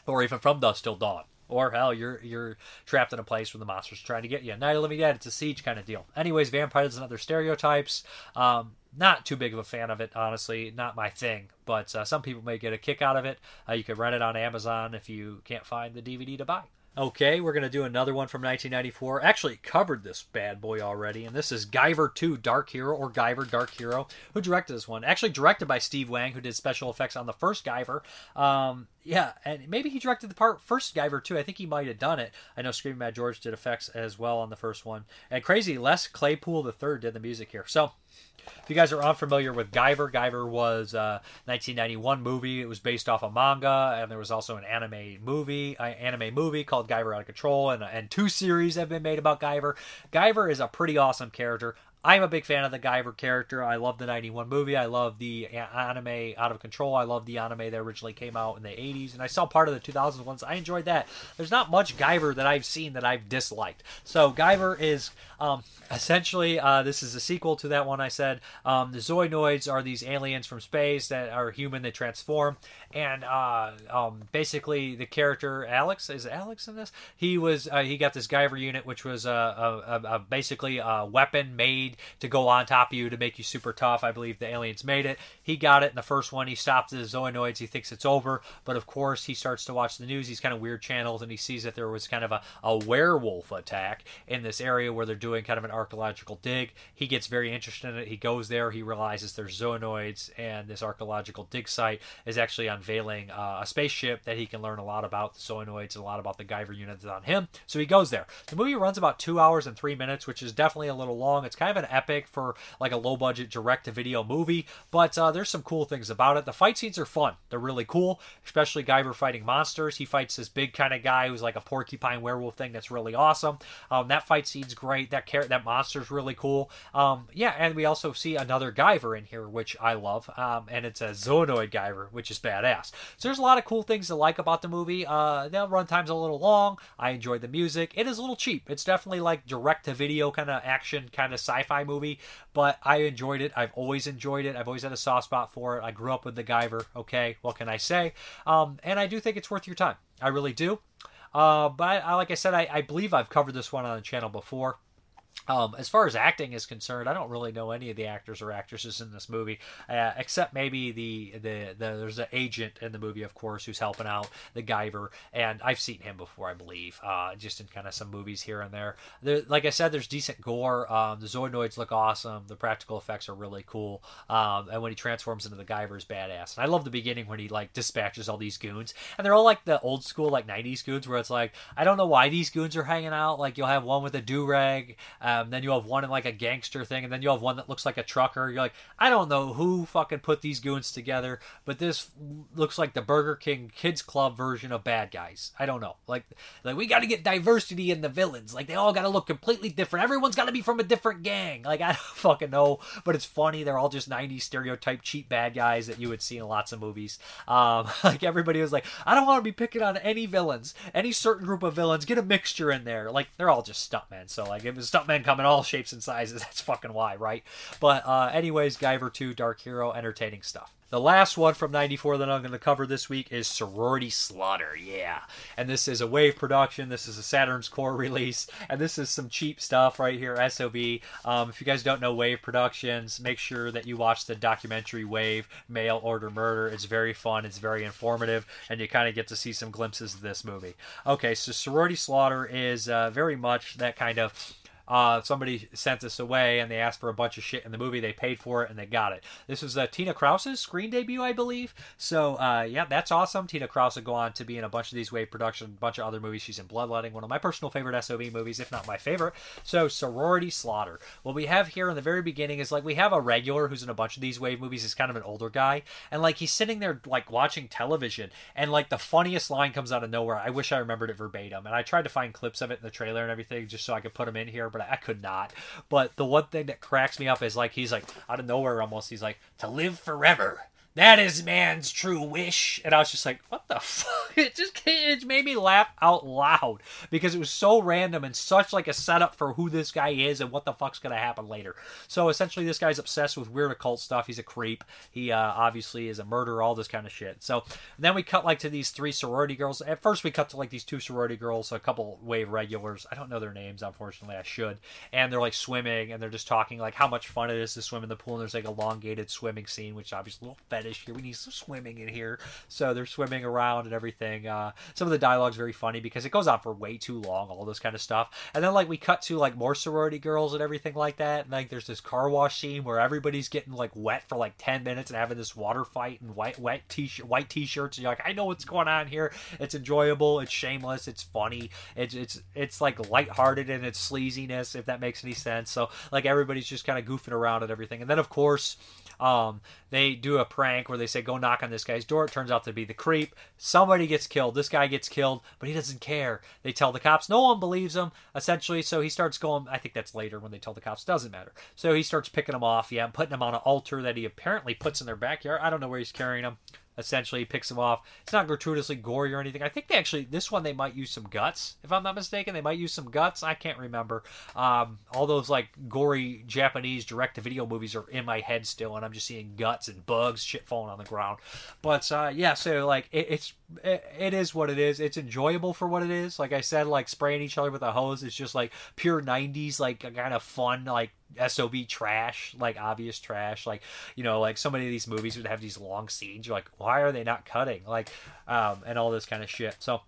or even from dusk till dawn. Or hell, you're you're trapped in a place where the monster's trying to get you. Night of the Living Dead, it's a siege kind of deal. Anyways, vampires and other stereotypes. Um, not too big of a fan of it, honestly. Not my thing, but uh, some people may get a kick out of it. Uh, you could rent it on Amazon if you can't find the DVD to buy. Okay, we're going to do another one from 1994. Actually, covered this bad boy already, and this is Guyver 2 Dark Hero, or Guyver Dark Hero. Who directed this one? Actually, directed by Steve Wang, who did special effects on the first Guyver. Um, yeah, and maybe he directed the part first Guyver too. I think he might have done it. I know Screaming Mad George did effects as well on the first one. And crazy, Les Claypool the third did the music here. So if you guys are unfamiliar with Guyver, Guyver was a 1991 movie. It was based off a manga, and there was also an anime movie, uh, anime movie called Guyver Out of Control, and, and two series have been made about Guyver. Guyver is a pretty awesome character. I'm a big fan of the Guyver character. I love the 91 movie. I love the anime Out of Control. I love the anime that originally came out in the 80s. And I saw part of the 2000s ones. I enjoyed that. There's not much Guyver that I've seen that I've disliked. So Guyver is um, essentially, uh, this is a sequel to that one I said. Um, the Zoanoids are these aliens from space that are human. They transform. And uh, um, basically, the character Alex, is Alex in this? He was, uh, he got this Guyver unit, which was a, a, a basically a weapon made to go on top of you to make you super tough. I believe the aliens made it. He got it in the first one. He stopped the Zoanoids. He thinks it's over. But of course, he starts to watch the news, He's kind of weird channels, and he sees that there was kind of a, a werewolf attack in this area where they're doing kind of an archaeological dig. He gets very interested in it. He goes there. He realizes there's Zoanoids, and this archaeological dig site is actually unveiling uh, a spaceship that he can learn a lot about the Zoanoids, a lot about the Guyver units on him. So he goes there. The movie runs about two hours and three minutes, which is definitely a little long. It's kind of an epic for like a low budget direct to video movie, but uh, there's some cool things about it. The fight scenes are fun. They're really cool, especially Guyver fighting monsters. He fights this big kind of guy who's like a porcupine werewolf thing that's really awesome. Um, that fight scene's great. That car- that monster's really cool. Um, yeah, and we also see another Guyver in here, which I love, um, and it's a Zoanoid Guyver, which is badass. So there's a lot of cool things to like about the movie. Uh, the runtime's a little long. I enjoyed the music. It is a little cheap. It's definitely like direct to video kind of action, kind of sci fi movie, but I enjoyed it. I've always enjoyed it. I've always had a soft spot for it. I grew up with the Guyver. Okay, what can I say? Um, and I do think it's worth your time. I really do. Uh, but I, like I said, I, I believe I've covered this one on the channel before. Um, as far as acting is concerned, I don't really know any of the actors or actresses in this movie, uh, except maybe the, the the there's an agent in the movie, of course, who's helping out the Guyver, and I've seen him before, I believe, uh, just in kind of some movies here and there. there. Like I said, there's decent gore. Um, the Zoanoids look awesome. The practical effects are really cool, um, and when he transforms into the Guyver is badass. And I love the beginning when he like dispatches all these goons, and they're all like the old school like '90s goons, where it's like I don't know why these goons are hanging out. Like you'll have one with a do rag. Um, then you'll have one in like a gangster thing, and then you'll have one that looks like a trucker. You're like, I don't know who fucking put these goons together, but this looks like the Burger King Kids Club version of bad guys. I don't know. Like, like we got to get diversity in the villains. Like they all got to look completely different. Everyone's got to be from a different gang. Like I don't fucking know, but it's funny. They're all just '90s stereotype cheap bad guys that you would see in lots of movies. Um, like everybody was like, I don't want to be picking on any villains, any certain group of villains. Get a mixture in there. Like they're all just stuntmen. So like if a stuntmen come in all shapes and sizes, that's fucking why, right? But uh, anyways, Guyver 2, Dark Hero, entertaining stuff. The last one from 94 that I'm going to cover this week is Sorority Slaughter. Yeah. And this is a Wave production. This is a Saturn's Core release. And this is some cheap stuff right here, SOV. Um, if you guys don't know Wave Productions, make sure that you watch the documentary Wave Mail Order Murder. It's very fun, it's very informative, and you kind of get to see some glimpses of this movie. Okay, so Sorority Slaughter is uh, very much that kind of uh, somebody sent this away and they asked for a bunch of shit in the movie. They paid for it and they got it. This was uh, Tina Krause's screen debut, I believe. So uh, yeah, that's awesome. Tina Krause will go on to be in a bunch of these Wave production, a bunch of other movies. She's in Bloodletting, one of my personal favorite SOV movies, if not my favorite. So Sorority Slaughter. What we have here in the very beginning is like we have a regular who's in a bunch of these Wave movies. He's kind of an older guy, and like he's sitting there like watching television, and like the funniest line comes out of nowhere. I wish I remembered it verbatim, and I tried to find clips of it in the trailer and everything just so I could put them in here, but I could not. But the one thing that cracks me up is like he's like out of nowhere almost. He's like to live forever. That is man's true wish. And I was just like, what the fuck? It just it made me laugh out loud because it was so random and such like a setup for who this guy is and what the fuck's gonna happen later. So essentially, this guy's obsessed with weird occult stuff. He's a creep. He uh, obviously is a murderer, all this kind of shit. So then we cut like to these three sorority girls. At first, we cut to like these two sorority girls, a couple wave regulars. I don't know their names, unfortunately. I should. And they're like swimming and they're just talking like how much fun it is to swim in the pool. And there's like elongated swimming scene, which obviously a little here. We need some swimming in here. So they're swimming around and everything. Uh, some of the dialogue's very funny because it goes on for way too long, all this kind of stuff. And then like we cut to like more sorority girls and everything like that. And like there's this car wash scene where everybody's getting like wet for like 10 minutes and having this water fight and white wet t-shirt white t-shirts and you're like I know what's going on here. It's enjoyable, it's shameless, it's funny. It's it's it's like lighthearted in its sleaziness if that makes any sense. So like everybody's just kind of goofing around and everything. And then of course um, they do a prank where they say, go knock on this guy's door. It turns out to be the creep. Somebody gets killed. This guy gets killed, but he doesn't care. They tell the cops. No one believes him, essentially. So he starts going, I think that's later when they tell the cops. Doesn't matter. So he starts picking them off, yeah, putting them on an altar that he apparently puts in their backyard. I don't know where he's carrying them essentially picks them off. It's not gratuitously gory or anything. I think they actually this one they might use some guts if i'm not mistaken. They might use some guts. I can't remember. Um, all those like gory japanese direct to video movies are in my head still and i'm just seeing guts and bugs shit falling on the ground. But uh, yeah so like it, it's it, it is what it is. It's enjoyable for what it is. Like i said like spraying each other with a hose is just like pure 90s like kind of fun like SOV trash, like obvious trash. Like, you know, like so many of these movies would have these long scenes. You're like, why are they not cutting? Like, um, and all this kind of shit. So,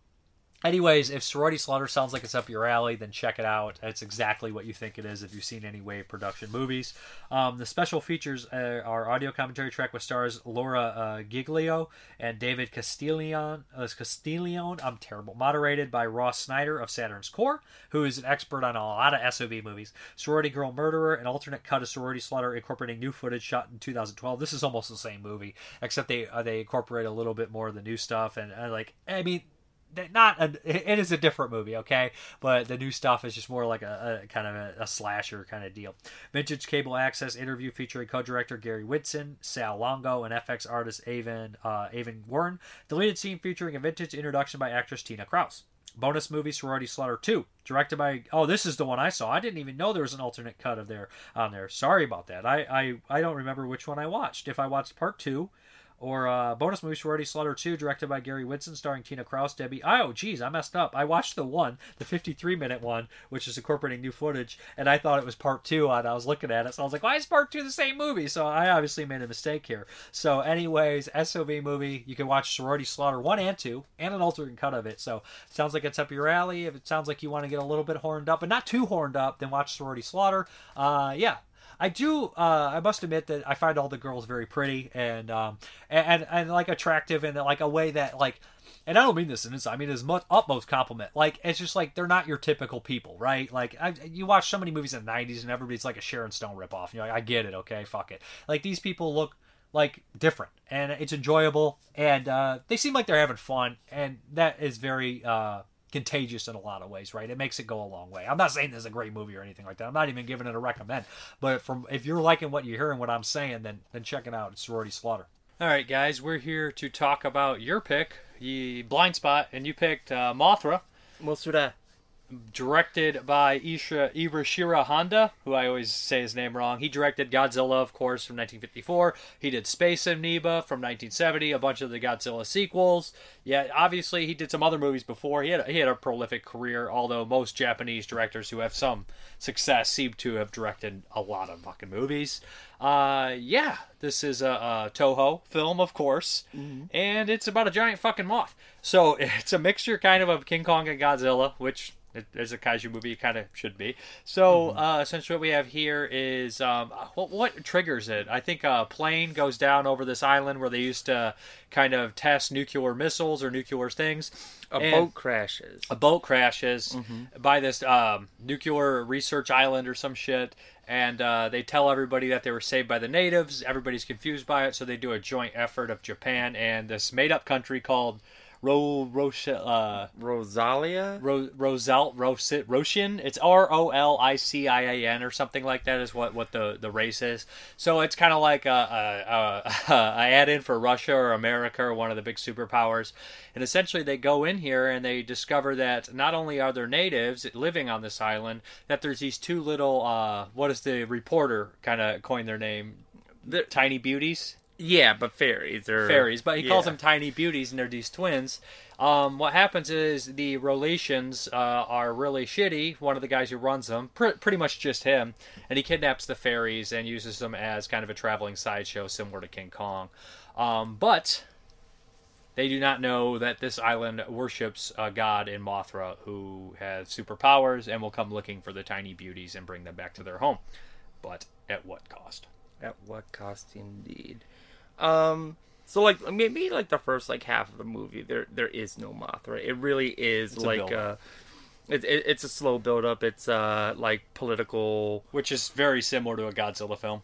Anyways, if Sorority Slaughter sounds like it's up your alley, then check it out. It's exactly what you think it is if you've seen any Wave production movies. Um, the special features uh, are audio commentary track with stars Laura uh, Giglio and David Castiglione. Uh, Castiglione, I'm terrible. Moderated by Ross Snyder of Saturn's Core, who is an expert on a lot of SOV movies. Sorority Girl Murderer, an alternate cut of Sorority Slaughter incorporating new footage shot in 2012. This is almost the same movie, except they uh, they incorporate a little bit more of the new stuff. And uh, like, I mean, not a, it is a different movie okay? But the new stuff is just more like a, a kind of a, a, slasher kind of deal. Vintage cable access interview featuring co-director gary whitson sal longo and fx artist avon uh, avon warren. Deleted scene featuring a vintage introduction by actress tina krause bonus movie sorority slaughter 2 directed by oh this is the one i saw. I didn't even know there was an alternate cut of there on there. Sorry about that. I i, I don't remember which one i watched. If i watched part 2 Or uh, bonus movie Sorority Slaughter 2, directed by Gary Whitson, starring Tina Krause, Debbie. Oh, geez, I messed up. I watched the one, the 53 minute one, which is incorporating new footage, and I thought it was part two. And I was looking at it, so I was like, why is part two the same movie? So I obviously made a mistake here. So, anyways, SOV movie. You can watch Sorority Slaughter 1 and 2, and an alternate cut of it. So, sounds like it's up your alley. If it sounds like you want to get a little bit horned up, but not too horned up, then watch Sorority Slaughter. Uh, yeah, I do. Uh, I must admit that I find all the girls very pretty and um, and, and and like attractive in like a way that like. And I don't mean this in this. I mean, as much utmost compliment. Like it's just like they're not your typical people, right? Like I, you watch so many movies in the '90s, and everybody's like a Sharon Stone ripoff. You're like, I get it, okay, fuck it. Like these people look like different, and it's enjoyable, and uh, they seem like they're having fun, and that is very uh, contagious in a lot of ways, right? It makes it go a long way. I'm not saying this is a great movie or anything like that. I'm not even giving it a recommend. But from if you're liking what you're hearing, what I'm saying, then then check it out. It's Sorority Slaughter. All right, guys, we're here to talk about your pick, the Blind Spot, and you picked uh, Mothra. Mosura. Directed by Isha Ibashira Honda, who I always say his name wrong. He directed Godzilla, of course, from 1954. He did Space Amoeba from 1970, a bunch of the Godzilla sequels. Yeah, obviously he did some other movies before. He had a, he had a prolific career, although most Japanese directors who have some success seem to have directed a lot of fucking movies. Uh, yeah, this is a, a Toho film, of course, Mm-hmm. and it's about a giant fucking moth. So it's a mixture, kind of, of King Kong and Godzilla, which as a kaiju movie it kind of should be. So Mm-hmm. uh, essentially, what we have here is um, what, what triggers it? I think a plane goes down over this island where they used to kind of test nuclear missiles or nuclear things. A And- boat crashes. a boat crashes Mm-hmm. by this um, nuclear research island or some shit, and uh, they tell everybody that they were saved by the natives. Everybody's confused by it, so they do a joint effort of Japan and this made-up country called Ro Rosh uh, Rosalia. Ro, Rosal Rosit. It's R O L I C I A N or something like that is what, what the, the race is. So it's kind of like a, a, a, a add in for Russia or America or one of the big superpowers. And essentially they go in here and they discover that not only are there natives living on this island, that there's these two little uh, what is the reporter kind of coined their name? The- Tiny beauties Yeah, but fairies are fairies, but he calls them tiny beauties, and they're these twins. Um, what happens is the relations uh, are really shitty. One of the guys who runs them, pr- pretty much just him, and he kidnaps the fairies and uses them as kind of a traveling sideshow, similar to King Kong. Um, but they do not know that this island worships a god in Mothra who has superpowers and will come looking for the tiny beauties and bring them back to their home. But at what cost? At what cost, indeed? Um. So like maybe like the first like half of the movie, there there is no Mothra. It really is It's a like build-up. uh, it, it, it's a slow build up. It's uh like political. Which is very similar to a Godzilla film.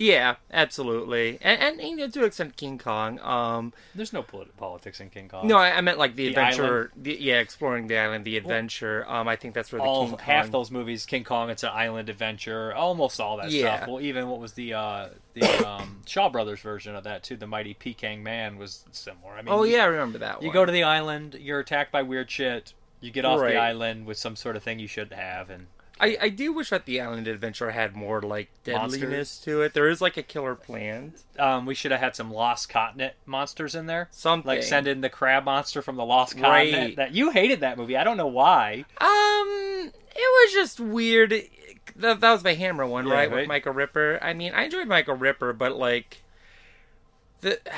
Yeah, absolutely, and and you know, to an extent King Kong. Um, There's no polit- politics in King Kong. no, I, I meant like the, The adventure. The, yeah, exploring the island, the adventure. um, I think that's where the all King Kong. half those movies, King Kong, it's an island adventure, almost all that Yeah. stuff. Well, even what was the uh, the um, Shaw Brothers version of that too? The Mighty Peking Man was similar. I mean, oh you- yeah, I remember that. One. You go to the island, you're attacked by weird shit. You get off Right. the island with some sort of thing you shouldn't have, and I, I do wish that the island adventure had more like Monsters? deadliness to it. There is like a killer plant. um, we should have had some lost continent monsters in there. Something. Like send in the crab monster from the lost continent. Right. That you hated that movie. I don't know why. Um, it was just weird. That, that was the Hammer one, Yeah, right? right. With Michael Ripper. I mean, I enjoyed Michael Ripper, but like the.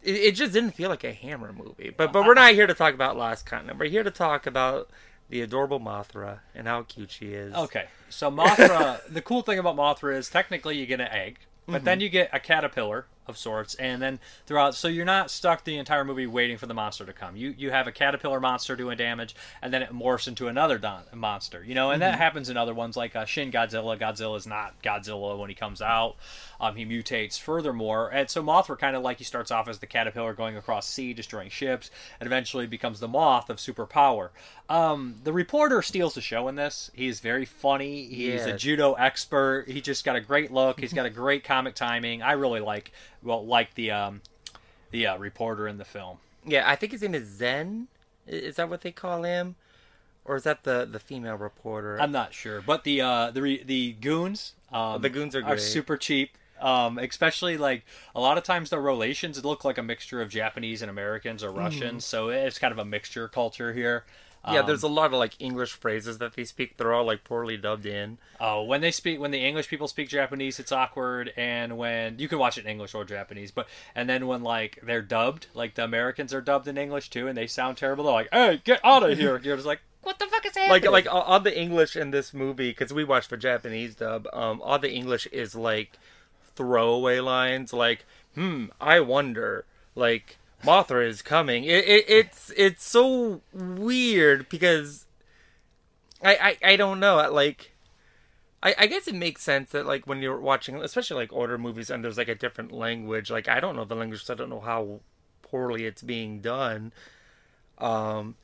It, it just didn't feel like a Hammer movie. But but we're not here to talk about Lost Continent. We're here to talk about the adorable Mothra and how cute she is. Okay, so Mothra. the cool thing about Mothra is technically you get an egg, but Mhm. then you get a caterpillar of sorts, and then throughout, so you're not stuck the entire movie waiting for the monster to come. You you have a caterpillar monster doing damage, and then it morphs into another don- monster. You know, and that Mhm. happens in other ones like uh, Shin Godzilla. Godzilla is not Godzilla when he comes out. Um, he mutates furthermore, and so Mothra kind of like he starts off as the caterpillar going across sea, destroying ships, and eventually becomes the moth of superpower. Um, the reporter steals the show in this. He's very funny. He's a judo expert. He just got a great look. He's got a great comic timing. I really like well like the um, the uh, reporter in the film. Yeah, I think his name is Zen. Is that what they call him? Or is that the, the female reporter? I'm not sure, but the uh, the re- the goons um, The goons are great. super cheap. Um, especially like a lot of times the relations it look like a mixture of Japanese and Americans or Russians, so it's kind of a mixture culture here. Yeah, Um, there's a lot of like English phrases that they speak. They're all like poorly dubbed in. Oh, when they speak, when the English people speak Japanese, it's awkward, and when you can watch it in English or Japanese, but and then when like they're dubbed, like the Americans are dubbed in English too, and they sound terrible. They're like, "Hey, get out of here!" You're just like, "What the fuck is Like happening?" like all all the English in this movie because we watched the Japanese dub. Um, all the English is like throwaway lines like "Hmm, I wonder." Like Mothra is coming. It, it it's it's so weird because I I, I don't know like. I, I guess it makes sense that like when you're watching, especially like order movies, and there's like a different language. Like I don't know the language, so I don't know how poorly it's being done. Um,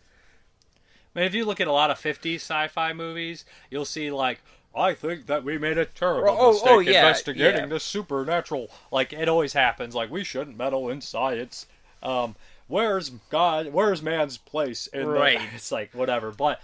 I mean, if you look at a lot of 50s sci-fi movies, you'll see like, I think that we made a terrible Oh, mistake oh, yeah, investigating yeah. the supernatural. Like it always happens. Like we shouldn't meddle in science. Um, where's God? Where's man's place in Right. the? It's like whatever. But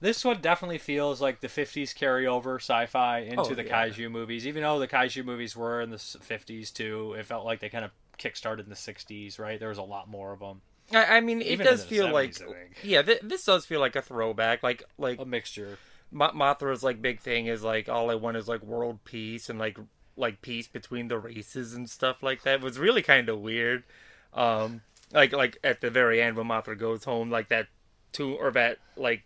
this one definitely feels like the 50s carryover sci-fi into Oh, the yeah. kaiju movies. Even though the kaiju movies were in the 50s too, it felt like they kind of kickstarted in the 60s. Right? There was a lot more of them. I, I mean, it Even does feel 70s, like yeah, th- this does feel like a throwback, like like a mixture. Ma- Mothra's like big thing is like all I want is like world peace and like like peace between the races and stuff like that. It was really kind of weird. Um, like like at the very end when Mothra goes home, like that two or that like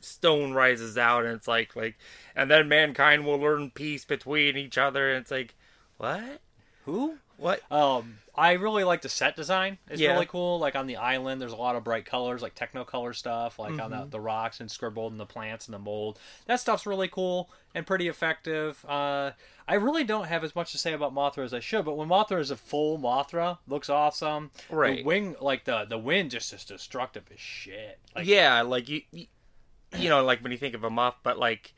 stone rises out and it's like like and then mankind will learn peace between each other and it's like what? Who? What? Um, I really like the set design. It's Yeah. really cool. Like on the island, there's a lot of bright colors, like Technicolor stuff, like on the, Mhm. the rocks and scribbled and the plants and the mold. That stuff's really cool and pretty effective. Uh, I really don't have as much to say about Mothra as I should, but when Mothra is a full Mothra, looks awesome. The Right. wing, like the the wind, just is destructive as shit. Like, yeah, like you, you know, like when you think of a moth, but like,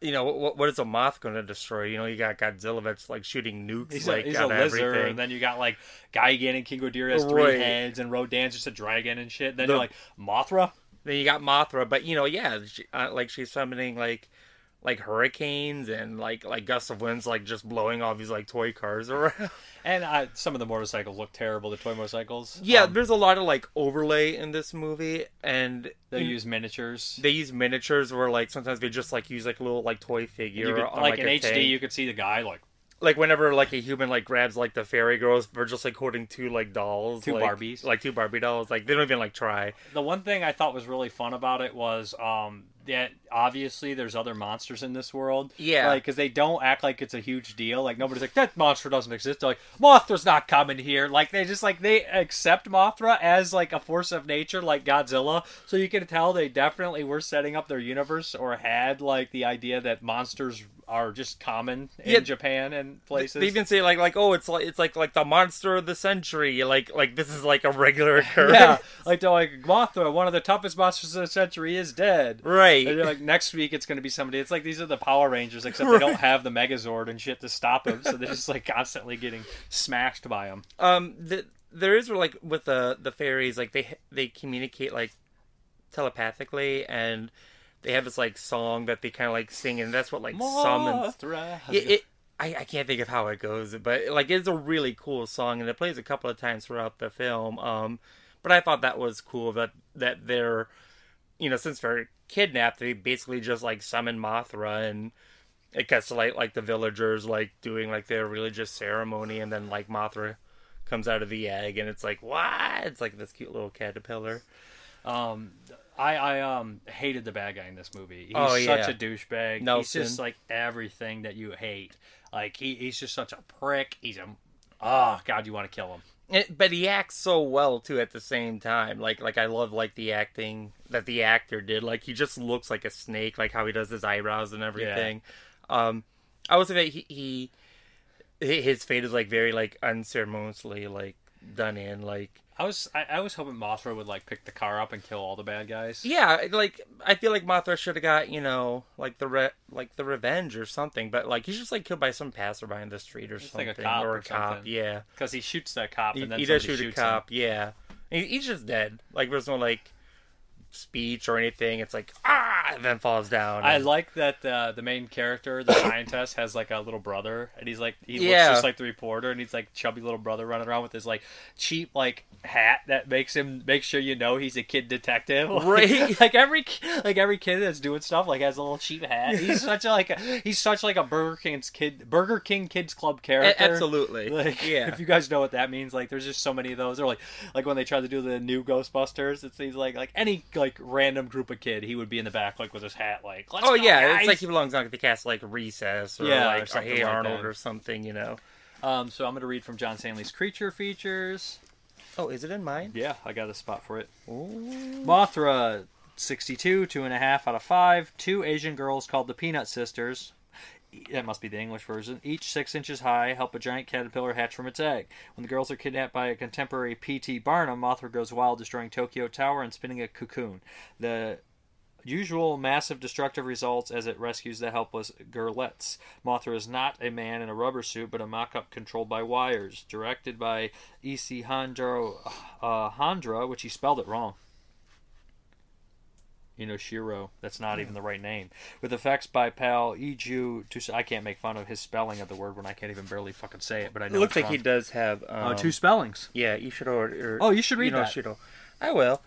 you know, what what is a moth going to destroy? You know, you got Godzilla that's like shooting nukes He's, like a, he's out a lizard, everything. and then you got like Gigan and King Ghidorah has three Right. heads, and Rodan's just a dragon and shit. Then The- you're like Mothra. Then you got Mothra, but you know, yeah, she, uh, like she's summoning like like hurricanes and like like gusts of winds, like just blowing all these like toy cars around. And uh, some of the motorcycles look terrible. The toy motorcycles. Yeah, Um, there's a lot of like overlay in this movie, and they in- use miniatures. they use miniatures where like sometimes they just like use like a little like toy figure, could, on, like, like, in HD, tank. you could see the guy like like whenever like a human like grabs like the fairy girls, they're just like holding two like dolls, Two like, Barbies. like two Barbie dolls. Like they don't even like try. the one thing I thought was really fun about it was um that obviously there's other monsters in this world. Yeah. like because they don't act like it's a huge deal. Like nobody's like that monster doesn't exist. They're like Mothra's not coming here. Like they just like they accept Mothra as like a force of nature, like Godzilla. So you can tell they definitely were setting up their universe or had like the idea that monsters are just common in Yeah. Japan and places. They even say like like oh it's like it's like like the monster of the century. Like like this is like a regular occurrence. Yeah, like they're like Mothra, one of the toughest monsters of the century, is dead. Right. And like next week it's going to be somebody. It's like these are the Power Rangers, except they don't have the Megazord and shit to stop them, so they're just like constantly getting smashed by them. Um, the, there is like with the the fairies, like they they communicate like telepathically, and they have this like song that they kind of like sing, and that's what like summons. Mothra. Yeah, it, I I can't think of how it goes, but like it's a really cool song, and it plays a couple of times throughout the film. Um, but I thought that was cool that that they're, you know, since they're kidnapped, they basically just like summon Mothra and. It cuts to like like the villagers like doing like their religious ceremony, and then like Mothra comes out of the egg, and it's like what? It's like this cute little caterpillar. Um, I I um hated the bad guy in this movie. He's Oh, yeah. such a douchebag. Nelson. He's just like everything that you hate. Like he, he's just such a prick. He's a oh god, you want to kill him. It, but he acts so well too at the same time. Like like I love like the acting that the actor did. Like he just looks like a snake, like how he does his eyebrows and everything. Um, I would say that he, he his fate is like very like unceremoniously like done in. Like I was I, I was hoping Mothra would like pick the car up and kill all the bad guys. yeah, like I feel like Mothra should have got you know like the re- like the revenge or something. But like he's just like killed by some passerby in the street or Just something like a cop or or a cop. something. Yeah. because he shoots that cop He, and then he does shoot a shoots him. cop, yeah. He, he's just dead. Like there's no like speech or anything. It's like ah, then falls down. I like that uh, the main character, the scientist, has like a little brother, and he's like he Yeah. looks just like the reporter, and he's like chubby little brother running around with his like cheap like hat that makes him make sure you know he's a kid detective. Like, Right. Like every like every kid that's doing stuff like has a little cheap hat. He's such a like a, he's such like a Burger King's kid Burger King Kids Club character. absolutely. Like Yeah. if you guys know what that means, like there's just so many of those. Or like like when they try to do the new Ghostbusters, it's these like like any like random group of kid, he would be in the back like with his hat like. Let's oh go, yeah, guys!" it's like he belongs on the cast like Recess or Yeah, like something Hey like Arnold that. or something, you know. Um, so I'm gonna read from John Stanley's Creature Features. Oh, is it in mine? Yeah, I got a spot for it. Mothra, 62, two and a half out of five. Two Asian girls called the Peanut Sisters. That must be the English version. Each six inches high, help a giant caterpillar hatch from its egg. When the girls are kidnapped by a contemporary P.T. Barnum, Mothra goes wild, destroying Tokyo Tower and spinning a cocoon. The usual massive destructive results as it rescues the helpless girlettes. Mothra is not a man in a rubber suit, but a mock-up controlled by wires. Directed by Isihandro uh, Handra, which he spelled it wrong. Inoshiro. That's not even the right name. With effects by pal Iju. I can't make fun of his spelling of the word when I can't even barely fucking say it, but I know It looks like he does have um, Oh, two spellings. Yeah, Ishiro or, or Oh, you should read that. Inoshiro. I will.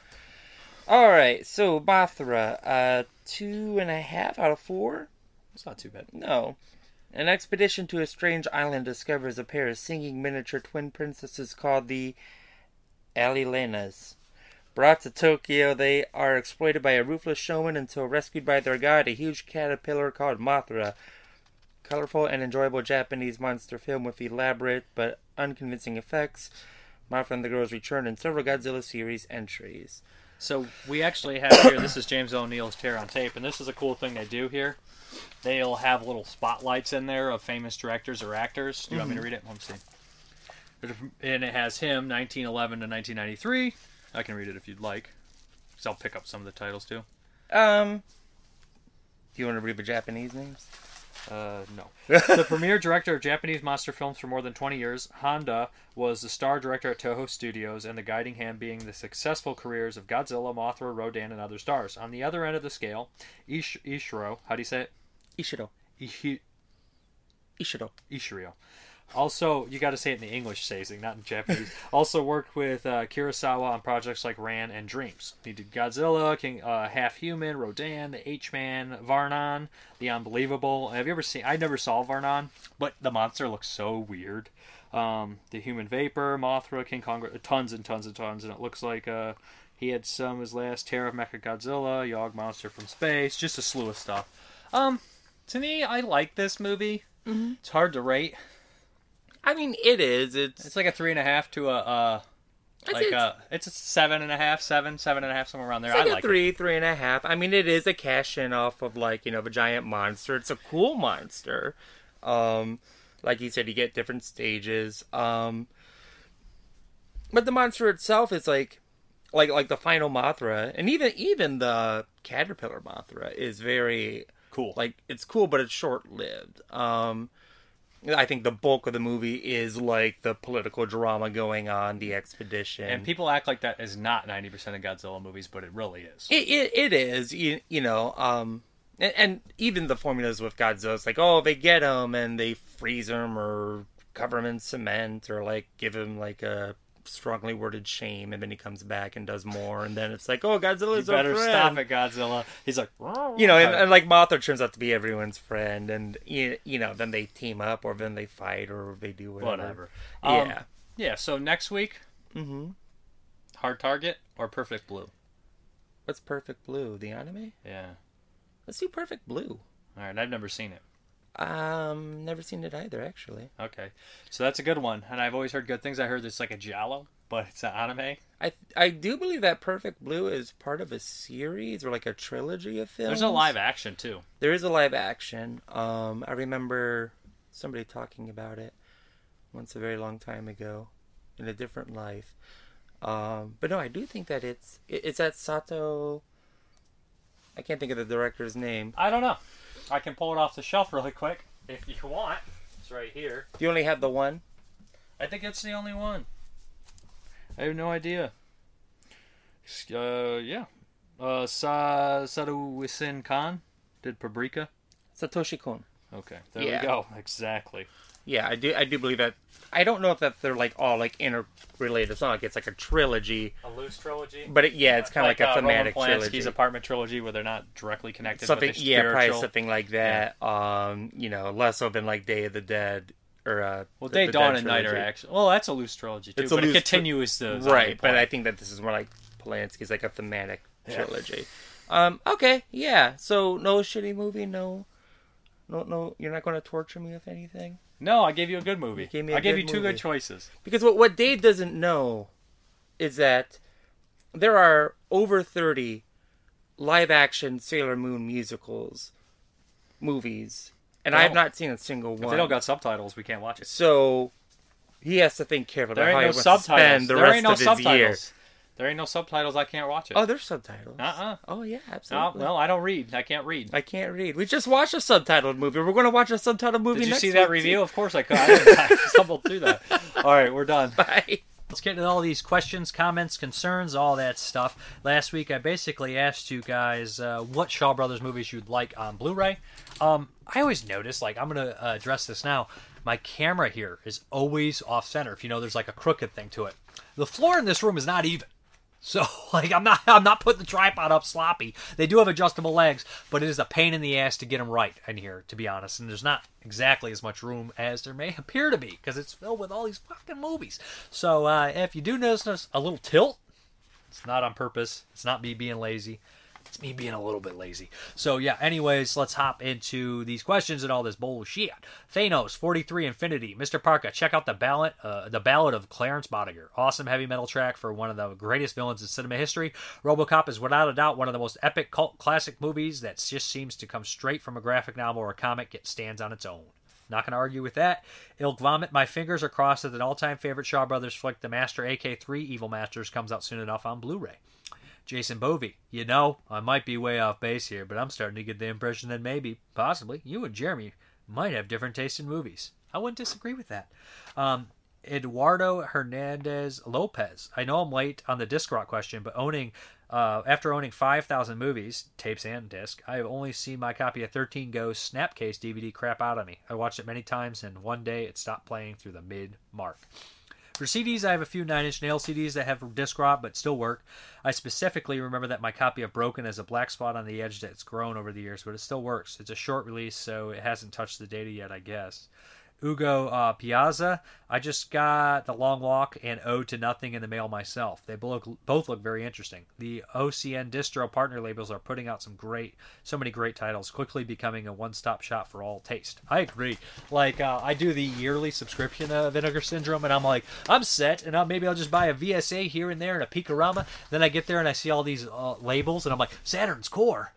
All right, so Mothra, uh, two and a half out of four. It's not too bad. No. An expedition to a strange island discovers a pair of singing miniature twin princesses called the Alilenas. Brought to Tokyo, they are exploited by a ruthless showman until rescued by their guide, a huge caterpillar called Mothra. Colorful and enjoyable Japanese monster film with elaborate but unconvincing effects. Mothra and the Girls return in several Godzilla series entries. So we actually have here. This is James O'Neill's Terror on Tape, and this is a cool thing they do here. They'll have little spotlights in there of famous directors or actors. Do you want me to Mhm. read it? Let me see. And it has him, 1911 to 1993. I can read it if you'd like. So I'll pick up some of the titles too. Um, do you want to read the Japanese names? Uh, no. the premier director of Japanese monster films for more than 20 years, Honda was the star director at Toho Studios, and the guiding hand being the successful careers of Godzilla, Mothra, Rodan, and other stars. On the other end of the scale, Ish- Ishiro, how do you say it? Ishiro. Ishi- Ishiro. Ishirio. Also, you got to say it in the English saying, not in Japanese. also worked with uh, Kurosawa on projects like Ran and Dreams. He did Godzilla, King, uh, Half Human, Rodan, The H Man, Varnon, The Unbelievable. Have you ever seen? I never saw Varnon, but the monster looks so weird. Um, the Human Vapor, Mothra, King Kong, tons and tons and tons, and it looks like uh, he had some of his last Terror of Mechagodzilla, Yog Monster from Space, just a slew of stuff. Um, to me, I like this movie. Mm-hmm. It's hard to rate. I mean, it is. It's It's like a three and a half to a uh, like a it's a seven and a half, seven, seven and a half, somewhere around there. It's like I a like three, three and a half. I mean, it is a cash in off of like you know the giant monster. It's a cool monster. Um, like you said, you get different stages. Um, but the monster itself is like, like like the final Mothra, and even even the caterpillar Mothra is very cool. Like it's cool, but it's short lived. Um, I think the bulk of the movie is like the political drama going on, the expedition. And people act like that is not ninety percent of Godzilla movies, but it really is. It, it, it is, you, you know, um, and, and even the formulas with Godzilla, it's like, oh, they get him and they freeze him or cover him in cement or like give him like a strongly worded shame and then he comes back and does more and then it's like, oh, You Godzilla's our better friend. stop it, Godzilla. He's like, You know, and, and like Mothra turns out to be everyone's friend, and you, you know, then they team up, or then they fight, or they do whatever. whatever. Um, Yeah. yeah. So next week, mm-hmm. Hard Target or Perfect Blue. What's Perfect Blue? The anime? Yeah. Let's do Perfect Blue. All right. I've never seen it. Um, never seen it either, actually. Okay. So that's a good one, and I've always heard good things. I heard it's like a giallo, but it's an anime. I I do believe that Perfect Blue is part of a series or like a trilogy of films. There's a live action too. There is a live action. Um, I remember somebody talking about it once a very long time ago in a different life. Um, but no, I do think that it's it's at Sato. I can't think of the director's name. I don't know. I can pull it off the shelf really quick if you want. It's right here. You only have the one? I think it's the only one. I have no idea. Uh, yeah. Uh, Sa Satoshi Khan did Paprika. Satoshi Kon. Okay, there Yeah. we go. Exactly. Yeah, I do. I do believe that. I don't know if that they're like all like interrelated. It's not like it's like a trilogy. A loose trilogy. But it, yeah, it's kind of like, a thematic uh, Roman trilogy. Polanski's apartment trilogy where they're not directly connected. something, yeah, probably something like that. Um, you know, less so than like Day of the Dead or uh, Well, the- Day, the Dawn, Dead and Night are actually. Well, that's a loose trilogy too. It's a but it continues zombie right, but. I think that this is more like Polanski's like a thematic Yeah. trilogy. Um, okay, yeah. So no shitty movie, no, no, no. You're not going to torture me with anything. No, I gave you a good movie. You gave me a I gave good you two movie. good choices. Because what what Dave doesn't know is that there are over thirty live action Sailor Moon musicals movies, and I have not seen a single If one. they don't got subtitles, we can't watch it. so he has to think carefully There how no he wants to subtitles. spend the there rest no of his subtitles. year. There ain't no subtitles. I can't watch it. Oh, there's subtitles. Uh-uh. Oh yeah, No, absolutely. well, I don't read. I can't read. I can't read. We just watched a subtitled movie. We're going to watch a subtitled movie Did you see that review? too. Of course I could. I, I stumbled through that. All right, we're done. Bye. Let's get into all these questions, comments, concerns, all that stuff. Last week, I basically asked you guys uh, what Shaw Brothers movies you'd like on Blu-ray. Um, I always notice, like, I'm going to uh, address this now. My camera here is always off center. If you know, there's like a crooked thing to it. The floor in this room is not even. So like I'm not I'm not putting the tripod up sloppy. They do have adjustable legs, but it is a pain in the ass to get them right in here, to be honest. And there's not exactly as much room as there may appear to be because it's filled with all these fucking movies. So uh, if you do notice a little tilt, it's not on purpose. It's not me being lazy. It's me being a little bit lazy. So yeah, anyways, let's hop into these questions and all this bullshit. Thanos, 43 Infinity. Mr. Parka, check out the ballad, uh, the ballad of Clarence Boddicker. Awesome heavy metal track for one of the greatest villains in cinema history. RoboCop is without a doubt one of the most epic cult classic movies that just seems to come straight from a graphic novel or a comic. It stands on its own. Not going to argue with that. Ilk Vomit, my fingers are crossed that an all time favorite Shaw Brothers flick, The Master AK3 Evil Masters, comes out soon enough on Blu ray. Jason Bovey, you know, I might be way off base here, but I'm starting to get the impression that maybe, possibly, you and Jeremy might have different tastes in movies. I wouldn't disagree with that. Um, Eduardo Hernandez Lopez. I know I'm late on the disc rock question, but owning uh, after owning 5,000 movies, tapes and disc, I have only seen my copy of 13 Ghosts Snapcase DVD crap out on me. I watched it many times, and one day it stopped playing through the mid mark. For CDs, I have a few Nine Inch Nail CDs that have disc rot but still work. I specifically remember that my copy of Broken has a black spot on the edge that's grown over the years, but it still works. It's a short release, so it hasn't touched the data yet, I guess. Ugo uh, Piazza. I just got The Long Walk and Ode to Nothing in the mail myself. They both both look very interesting. The OCN distro partner labels are putting out some great, so many great titles, quickly becoming a one-stop shop for all taste. I agree. Like uh, I do the yearly subscription of Vinegar Syndrome, and I'm like, I'm set, and I'll, maybe I'll just buy a VSA here and there and a Peekarama. Then I get there and I see all these uh, labels, and I'm like, Saturn's Core.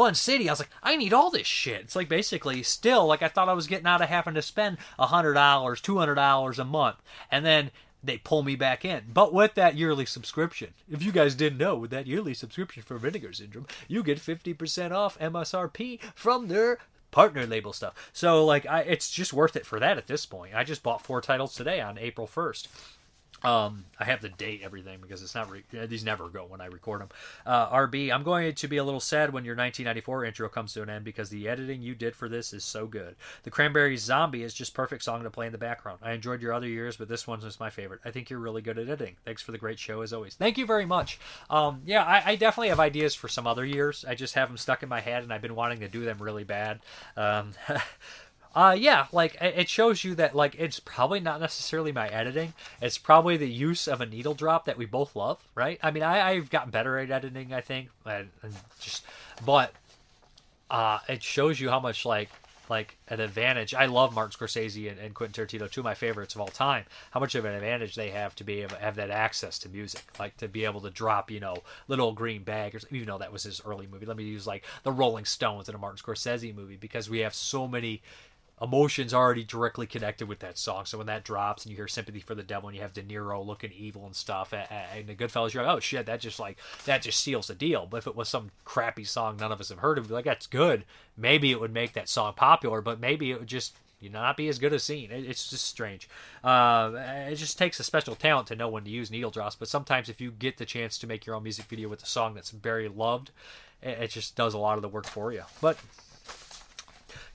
Fun City. I was like, I need all this shit. It's like basically still like I thought I was getting out of having to spend a hundred dollars, two hundred dollars a month, and then they pull me back in. But with that yearly subscription, if you guys didn't know, with that yearly subscription for Vinegar Syndrome, you get fifty percent off MSRP from their partner label stuff. So like, I, it's just worth it for that at this point. I just bought four titles today on April first. Um, I have to date everything because it's not re- these never go when I record them. Uh, RB, I'm going to be a little sad when your 1994 intro comes to an end because the editing you did for this is so good. The Cranberries Zombie is just perfect song to play in the background. I enjoyed your other years, but this one's is my favorite. I think you're really good at editing. Thanks for the great show as always. Thank you very much. Um, yeah, I, I definitely have ideas for some other years. I just have them stuck in my head, and I've been wanting to do them really bad. Um, Uh, yeah, like it shows you that like it's probably not necessarily my editing. It's probably the use of a needle drop that we both love, right? I mean, I, I've gotten better at editing, I think, and, and just, but uh, it shows you how much like like an advantage. I love Martin Scorsese and, and Quentin Tarantino, two of my favorites of all time. How much of an advantage they have to be able to have that access to music, like to be able to drop, you know, little green bag, or even though that was his early movie. Let me use like the Rolling Stones in a Martin Scorsese movie because we have so many emotions already directly connected with that song. So when that drops and you hear "Sympathy for the Devil" and you have De Niro looking evil and stuff, and, the Goodfellas, you're like, "Oh shit!" That just like that just seals the deal. But if it was some crappy song none of us have heard of, like that's good. Maybe it would make that song popular, but maybe it would just you not be as good as seen. It, it's just strange. Uh, it just takes a special talent to know when to use needle drops. But sometimes, if you get the chance to make your own music video with a song that's very loved, it, it just does a lot of the work for you. But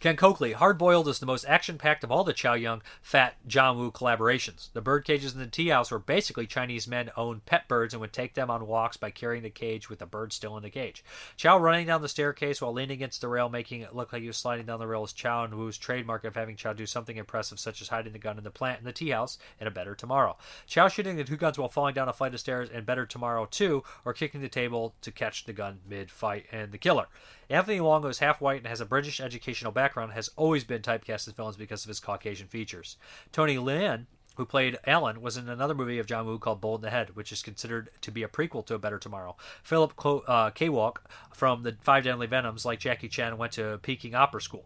Ken Coakley, Hard Boiled is the most action packed of all the Chow Yun Fat John Woo collaborations. The bird cages in the tea house were basically Chinese men owned pet birds and would take them on walks by carrying the cage with the bird still in the cage. Chow running down the staircase while leaning against the rail, making it look like he was sliding down the rail, is Chow and Woo's trademark of having Chow do something impressive, such as hiding the gun in the plant in the tea house in A Better Tomorrow. Chow shooting the two guns while falling down a flight of stairs in Better Tomorrow 2, or kicking the table to catch the gun mid fight, and The Killer. Anthony Longo is half white and has a British educational background, has always been typecast as villains because of his Caucasian features. Tony Leung, who played Alan, was in another movie of John Woo called Bullet in the Head, which is considered to be a prequel to A Better Tomorrow. Philip uh, Kwok from the Five Deadly Venoms, like Jackie Chan, went to Peking Opera School.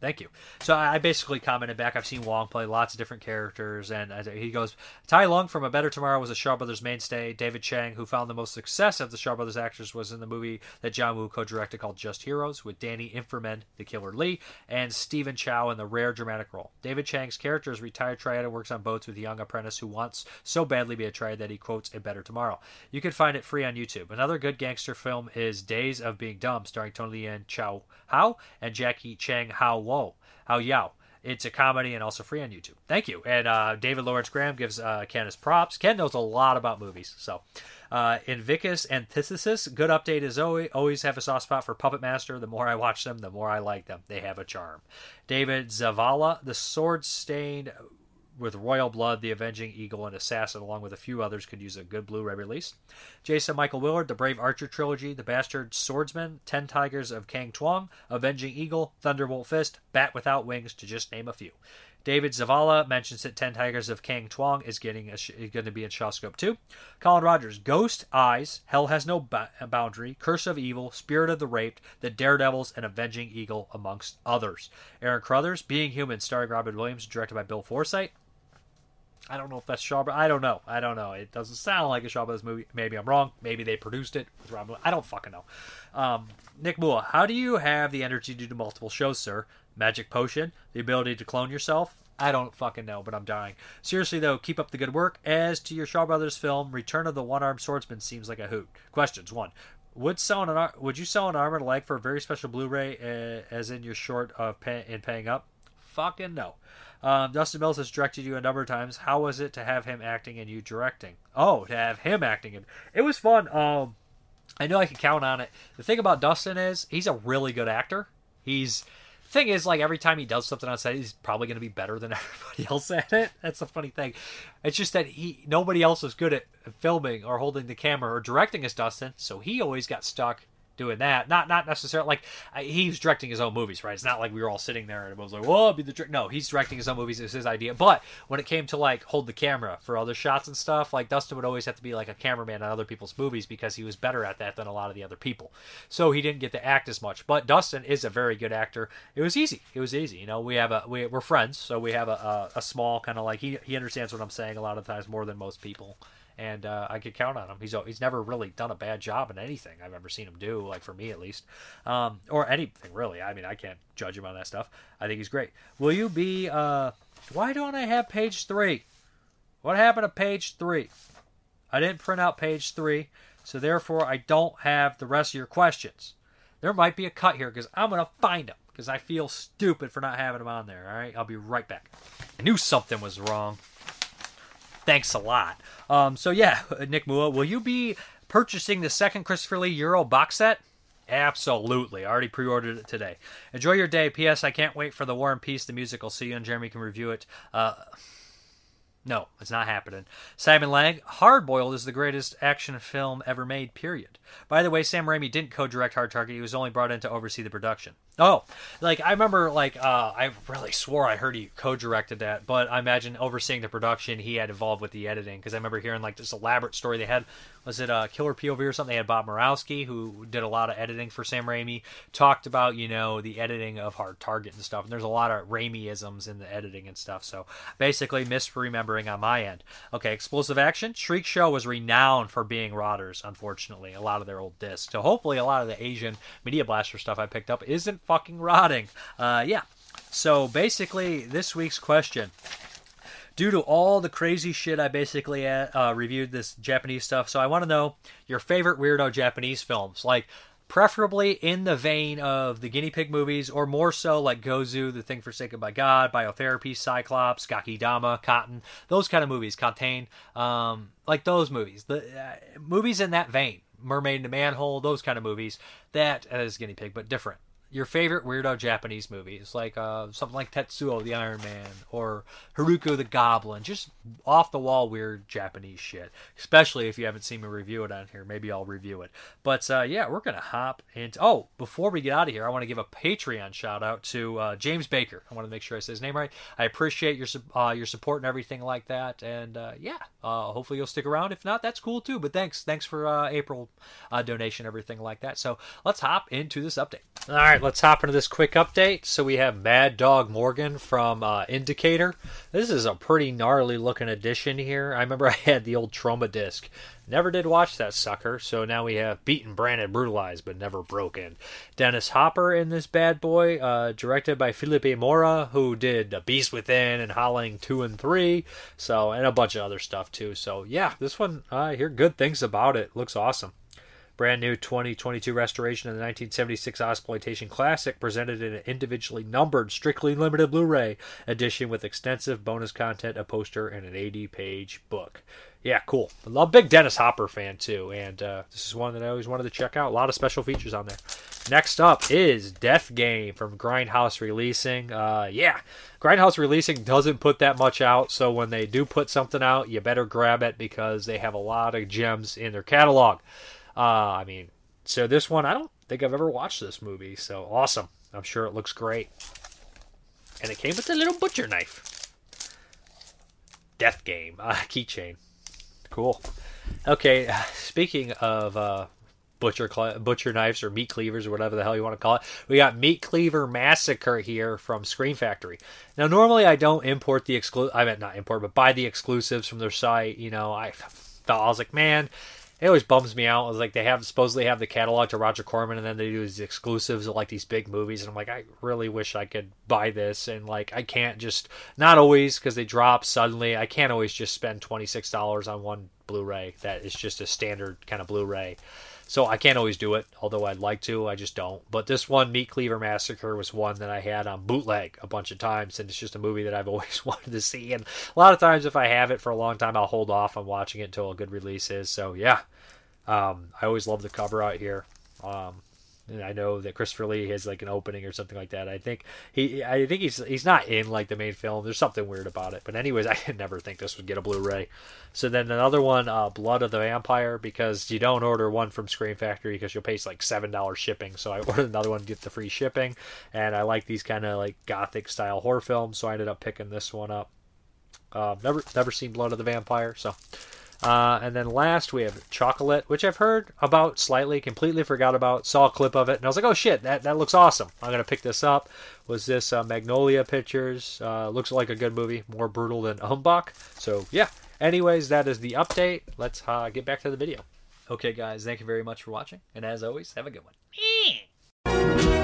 Thank you. So I basically commented back. I've seen Wong play lots of different characters, and he goes, Ti Lung from A Better Tomorrow was a Shaw Brothers mainstay. David Chiang, who found the most success of the Shaw Brothers actors, was in the movie that John Woo co-directed called Just Heroes with Danny Inferman, the Killer Lee, and Stephen Chow in the rare dramatic role. David Chiang's character is retired triad and works on boats with a young apprentice who wants so badly to be a triad that he quotes A Better Tomorrow. You can find it free on YouTube. Another good gangster film is Days of Being Dumb, starring Tony Leung Chow Hao and Jackie Chang Hao Wo. Hao Yao. It's a comedy and also free on YouTube. Thank you. And uh, David Lawrence Graham gives uh, Ken his props. Ken knows a lot about movies. So, uh, Invicus Antithesis, good update as always. Always have a soft spot for Puppet Master. The more I watch them, the more I like them. They have a charm. David Zavala, The Sword Stained with Royal Blood, The Avenging Eagle, and Assassin, along with a few others, could use a good Blu ray release. Jason Michael Willard, The Brave Archer Trilogy, The Bastard Swordsman, Ten Tigers of Kwangtung, Avenging Eagle, Thunderbolt Fist, Bat Without Wings, to just name a few. David Zavala mentions that Ten Tigers of Kwangtung is getting is going to be in Shawscope 2. Colin Rogers, Ghost Eyes, Hell Has No ba- Boundary, Curse of Evil, Spirit of the Raped, The Daredevils, and Avenging Eagle, amongst others. Aaron Crothers, Being Human, starring Robin Williams, directed by Bill Forsyth. I don't know if that's Shaw. I don't know. I don't know. It doesn't sound like a Shaw Brothers movie. Maybe I'm wrong. Maybe they produced it with Robin. I don't fucking know. Um, Nick Mua, how do you have the energy to do multiple shows, sir? Magic potion, the ability to clone yourself. I don't fucking know, but I'm dying. Seriously though, keep up the good work. As to your Shaw Brothers film, Return of the One-Armed Swordsman seems like a hoot. Questions: One, would sell an ar- would you sell an arm armored leg for a very special Blu-ray, uh, as in you're short of pay- in paying up? Fucking no. Um, Dustin Mills has directed you a number of times. How was it to have him acting and you directing? Oh, to have him acting and it was fun. Um, I know I can count on it. The thing about Dustin is he's a really good actor. He's thing is like every time he does something on set, he's probably going to be better than everybody else at it. That's the funny thing. It's just that he nobody else is good at filming or holding the camera or directing as Dustin, so he always got stuck doing that. Not not necessarily like he's directing his own movies, right? It's not like we were all sitting there and it was like, "Well, I'll be the direct." No, he's directing his own movies. It's his idea. But when it came to like hold the camera for other shots and stuff, like Dustin would always have to be like a cameraman on other people's movies because he was better at that than a lot of the other people. So he didn't get to act as much. But Dustin is a very good actor. It was easy. It was easy. You know, we have a we, we're friends, so we have a a, a small kind of like he he understands what I'm saying a lot of times more than most people and uh, I could count on him. He's he's never really done a bad job in anything I've ever seen him do, like for me at least, um, or anything really. I mean, I can't judge him on that stuff. I think he's great. Will you be? Uh, why don't I have page three? What happened to page three? I didn't print out page three, so therefore I don't have the rest of your questions. There might be a cut here because I'm gonna find them because I feel stupid for not having them on there. All right, I'll be right back. I knew something was wrong thanks a lot. Um, so yeah, Nick Mua, will you be purchasing the second Christopher Lee Euro box set? Absolutely. I already pre-ordered it today. Enjoy your day. P.S. I can't wait for the War and Peace the musical. See you and Jeremy can review it. Uh, no, it's not happening. Simon Lang, Hard Boiled is the greatest action film ever made, period. By the way, Sam Raimi didn't co-direct Hard Target. He was only brought in to oversee the production. Oh, like I remember, like uh, I really swore I heard he co-directed that, but I imagine overseeing the production, he had involved with the editing because I remember hearing like this elaborate story they had. Was it uh, Killer POV or something? They had Bob Murawski who did a lot of editing for Sam Raimi. Talked about you know the editing of Hard Target and stuff. And there's a lot of Raimi-isms in the editing and stuff. So basically, misremembering on my end. Okay, Explosive Action. Shriek Show was renowned for being rotters. Unfortunately, a lot of their old discs. So hopefully, a lot of the Asian Media Blaster stuff I picked up isn't fucking rotting. Uh, yeah. So basically, this week's question. Due to all the crazy shit I basically uh, reviewed this Japanese stuff, so I want to know your favorite weirdo Japanese films. Like, preferably in the vein of the guinea pig movies, or more so like Guzoo, The Thing Forsaken by God, Biotherapy, Cyclops, Gakidama, Conton, those kind of movies, Contain, um, like those movies, the uh, movies in that vein, Mermaid in the Manhole, those kind of movies. That is guinea pig, but different your favorite weirdo Japanese movies, like uh, something like Tetsuo the Iron Man or Hiruko the Goblin, just off the wall weird Japanese shit. Especially if you haven't seen me review it on here, maybe I'll review it. But uh, yeah, we're gonna hop into. Oh, before we get out of here, I want to give a Patreon shout out to uh, James Baker. I want to make sure I say his name right. I appreciate your uh, your support and everything like that. And uh, yeah, uh, hopefully you'll stick around. If not, that's cool too. But thanks, thanks for April donation, everything like that. So let's hop into this update. All right, let's hop into this quick update. So we have Mad Dog Morgan from uh, Indicator. This is a pretty gnarly looking edition here. I remember I had the old Trauma disc. Never did watch that sucker, so now we have Beaten, Branded, Brutalized, but never broken. Dennis Hopper in this bad boy, uh, directed by Philippe Mora, who did The Beast Within and Howling 2 and 3, so and a bunch of other stuff too. So yeah, this one, I hear good things about it. Looks awesome brand new 2022 restoration of the 1976 Exploitation Classic, presented in an individually numbered, strictly limited Blu ray edition with extensive bonus content, a poster, and an 80 page book. Yeah, cool. I'm a big Dennis Hopper fan too, and uh, this is one that I always wanted to check out. A lot of special features on there. Next up is Death Game from Grindhouse Releasing. Uh, yeah, Grindhouse Releasing doesn't put that much out, so when they do put something out, you better grab it because they have a lot of gems in their catalog. Uh, I mean, so this one, I don't think I've ever watched this movie, so awesome. I'm sure it looks great. And it came with a little butcher knife. Death Game uh, keychain. Cool. Okay, speaking of uh, butcher cl- butcher knives or meat cleavers or whatever the hell you want to call it, we got Meat Cleaver Massacre here from Screen Factory. Now, normally I don't import the exclusive. I meant not import, but buy the exclusives from their site. You know, I I was like, man, it always bums me out. It's like they have supposedly have the catalog to Roger Corman, and then they do these exclusives of like these big movies, and I'm like, I really wish I could buy this, and like I can't just not always because they drop suddenly. I can't always just spend twenty six dollars on one Blu-ray that is just a standard kind of Blu-ray. So I can't always do it, although I'd like to. I just don't. But this one, Meat Cleaver Massacre, was one that I had on bootleg a bunch of times, and it's just a movie that I've always wanted to see. And a lot of times, if I have it for a long time, I'll hold off on watching it until a good release is. So yeah, um, I always love the cover out here. Um, and I know that Christopher Lee has like an opening or something like that. I think he, I think he's he's not in like the main film. There's something weird about it. But anyways, I did never think this would get a Blu-ray. So then another one, uh, Blood of the Vampire, because you don't order one from Screen Factory because you'll pay like seven dollars shipping. So I ordered another one to get the free shipping, and I like these kind of like gothic style horror films, so I ended up picking this one up. Uh, never never seen Blood of the Vampire, so uh, and then last we have Chocolate, which I've heard about slightly, completely forgot about. Saw a clip of it, and I was like, "Oh shit, that that looks awesome! I'm gonna pick this up." Was this uh, Magnolia Pictures? Uh, looks like a good movie, more brutal than Ong-Bak. So yeah. Anyways, that is the update. Let's uh, get back to the video. Okay, guys, thank you very much for watching, and as always, have a good one.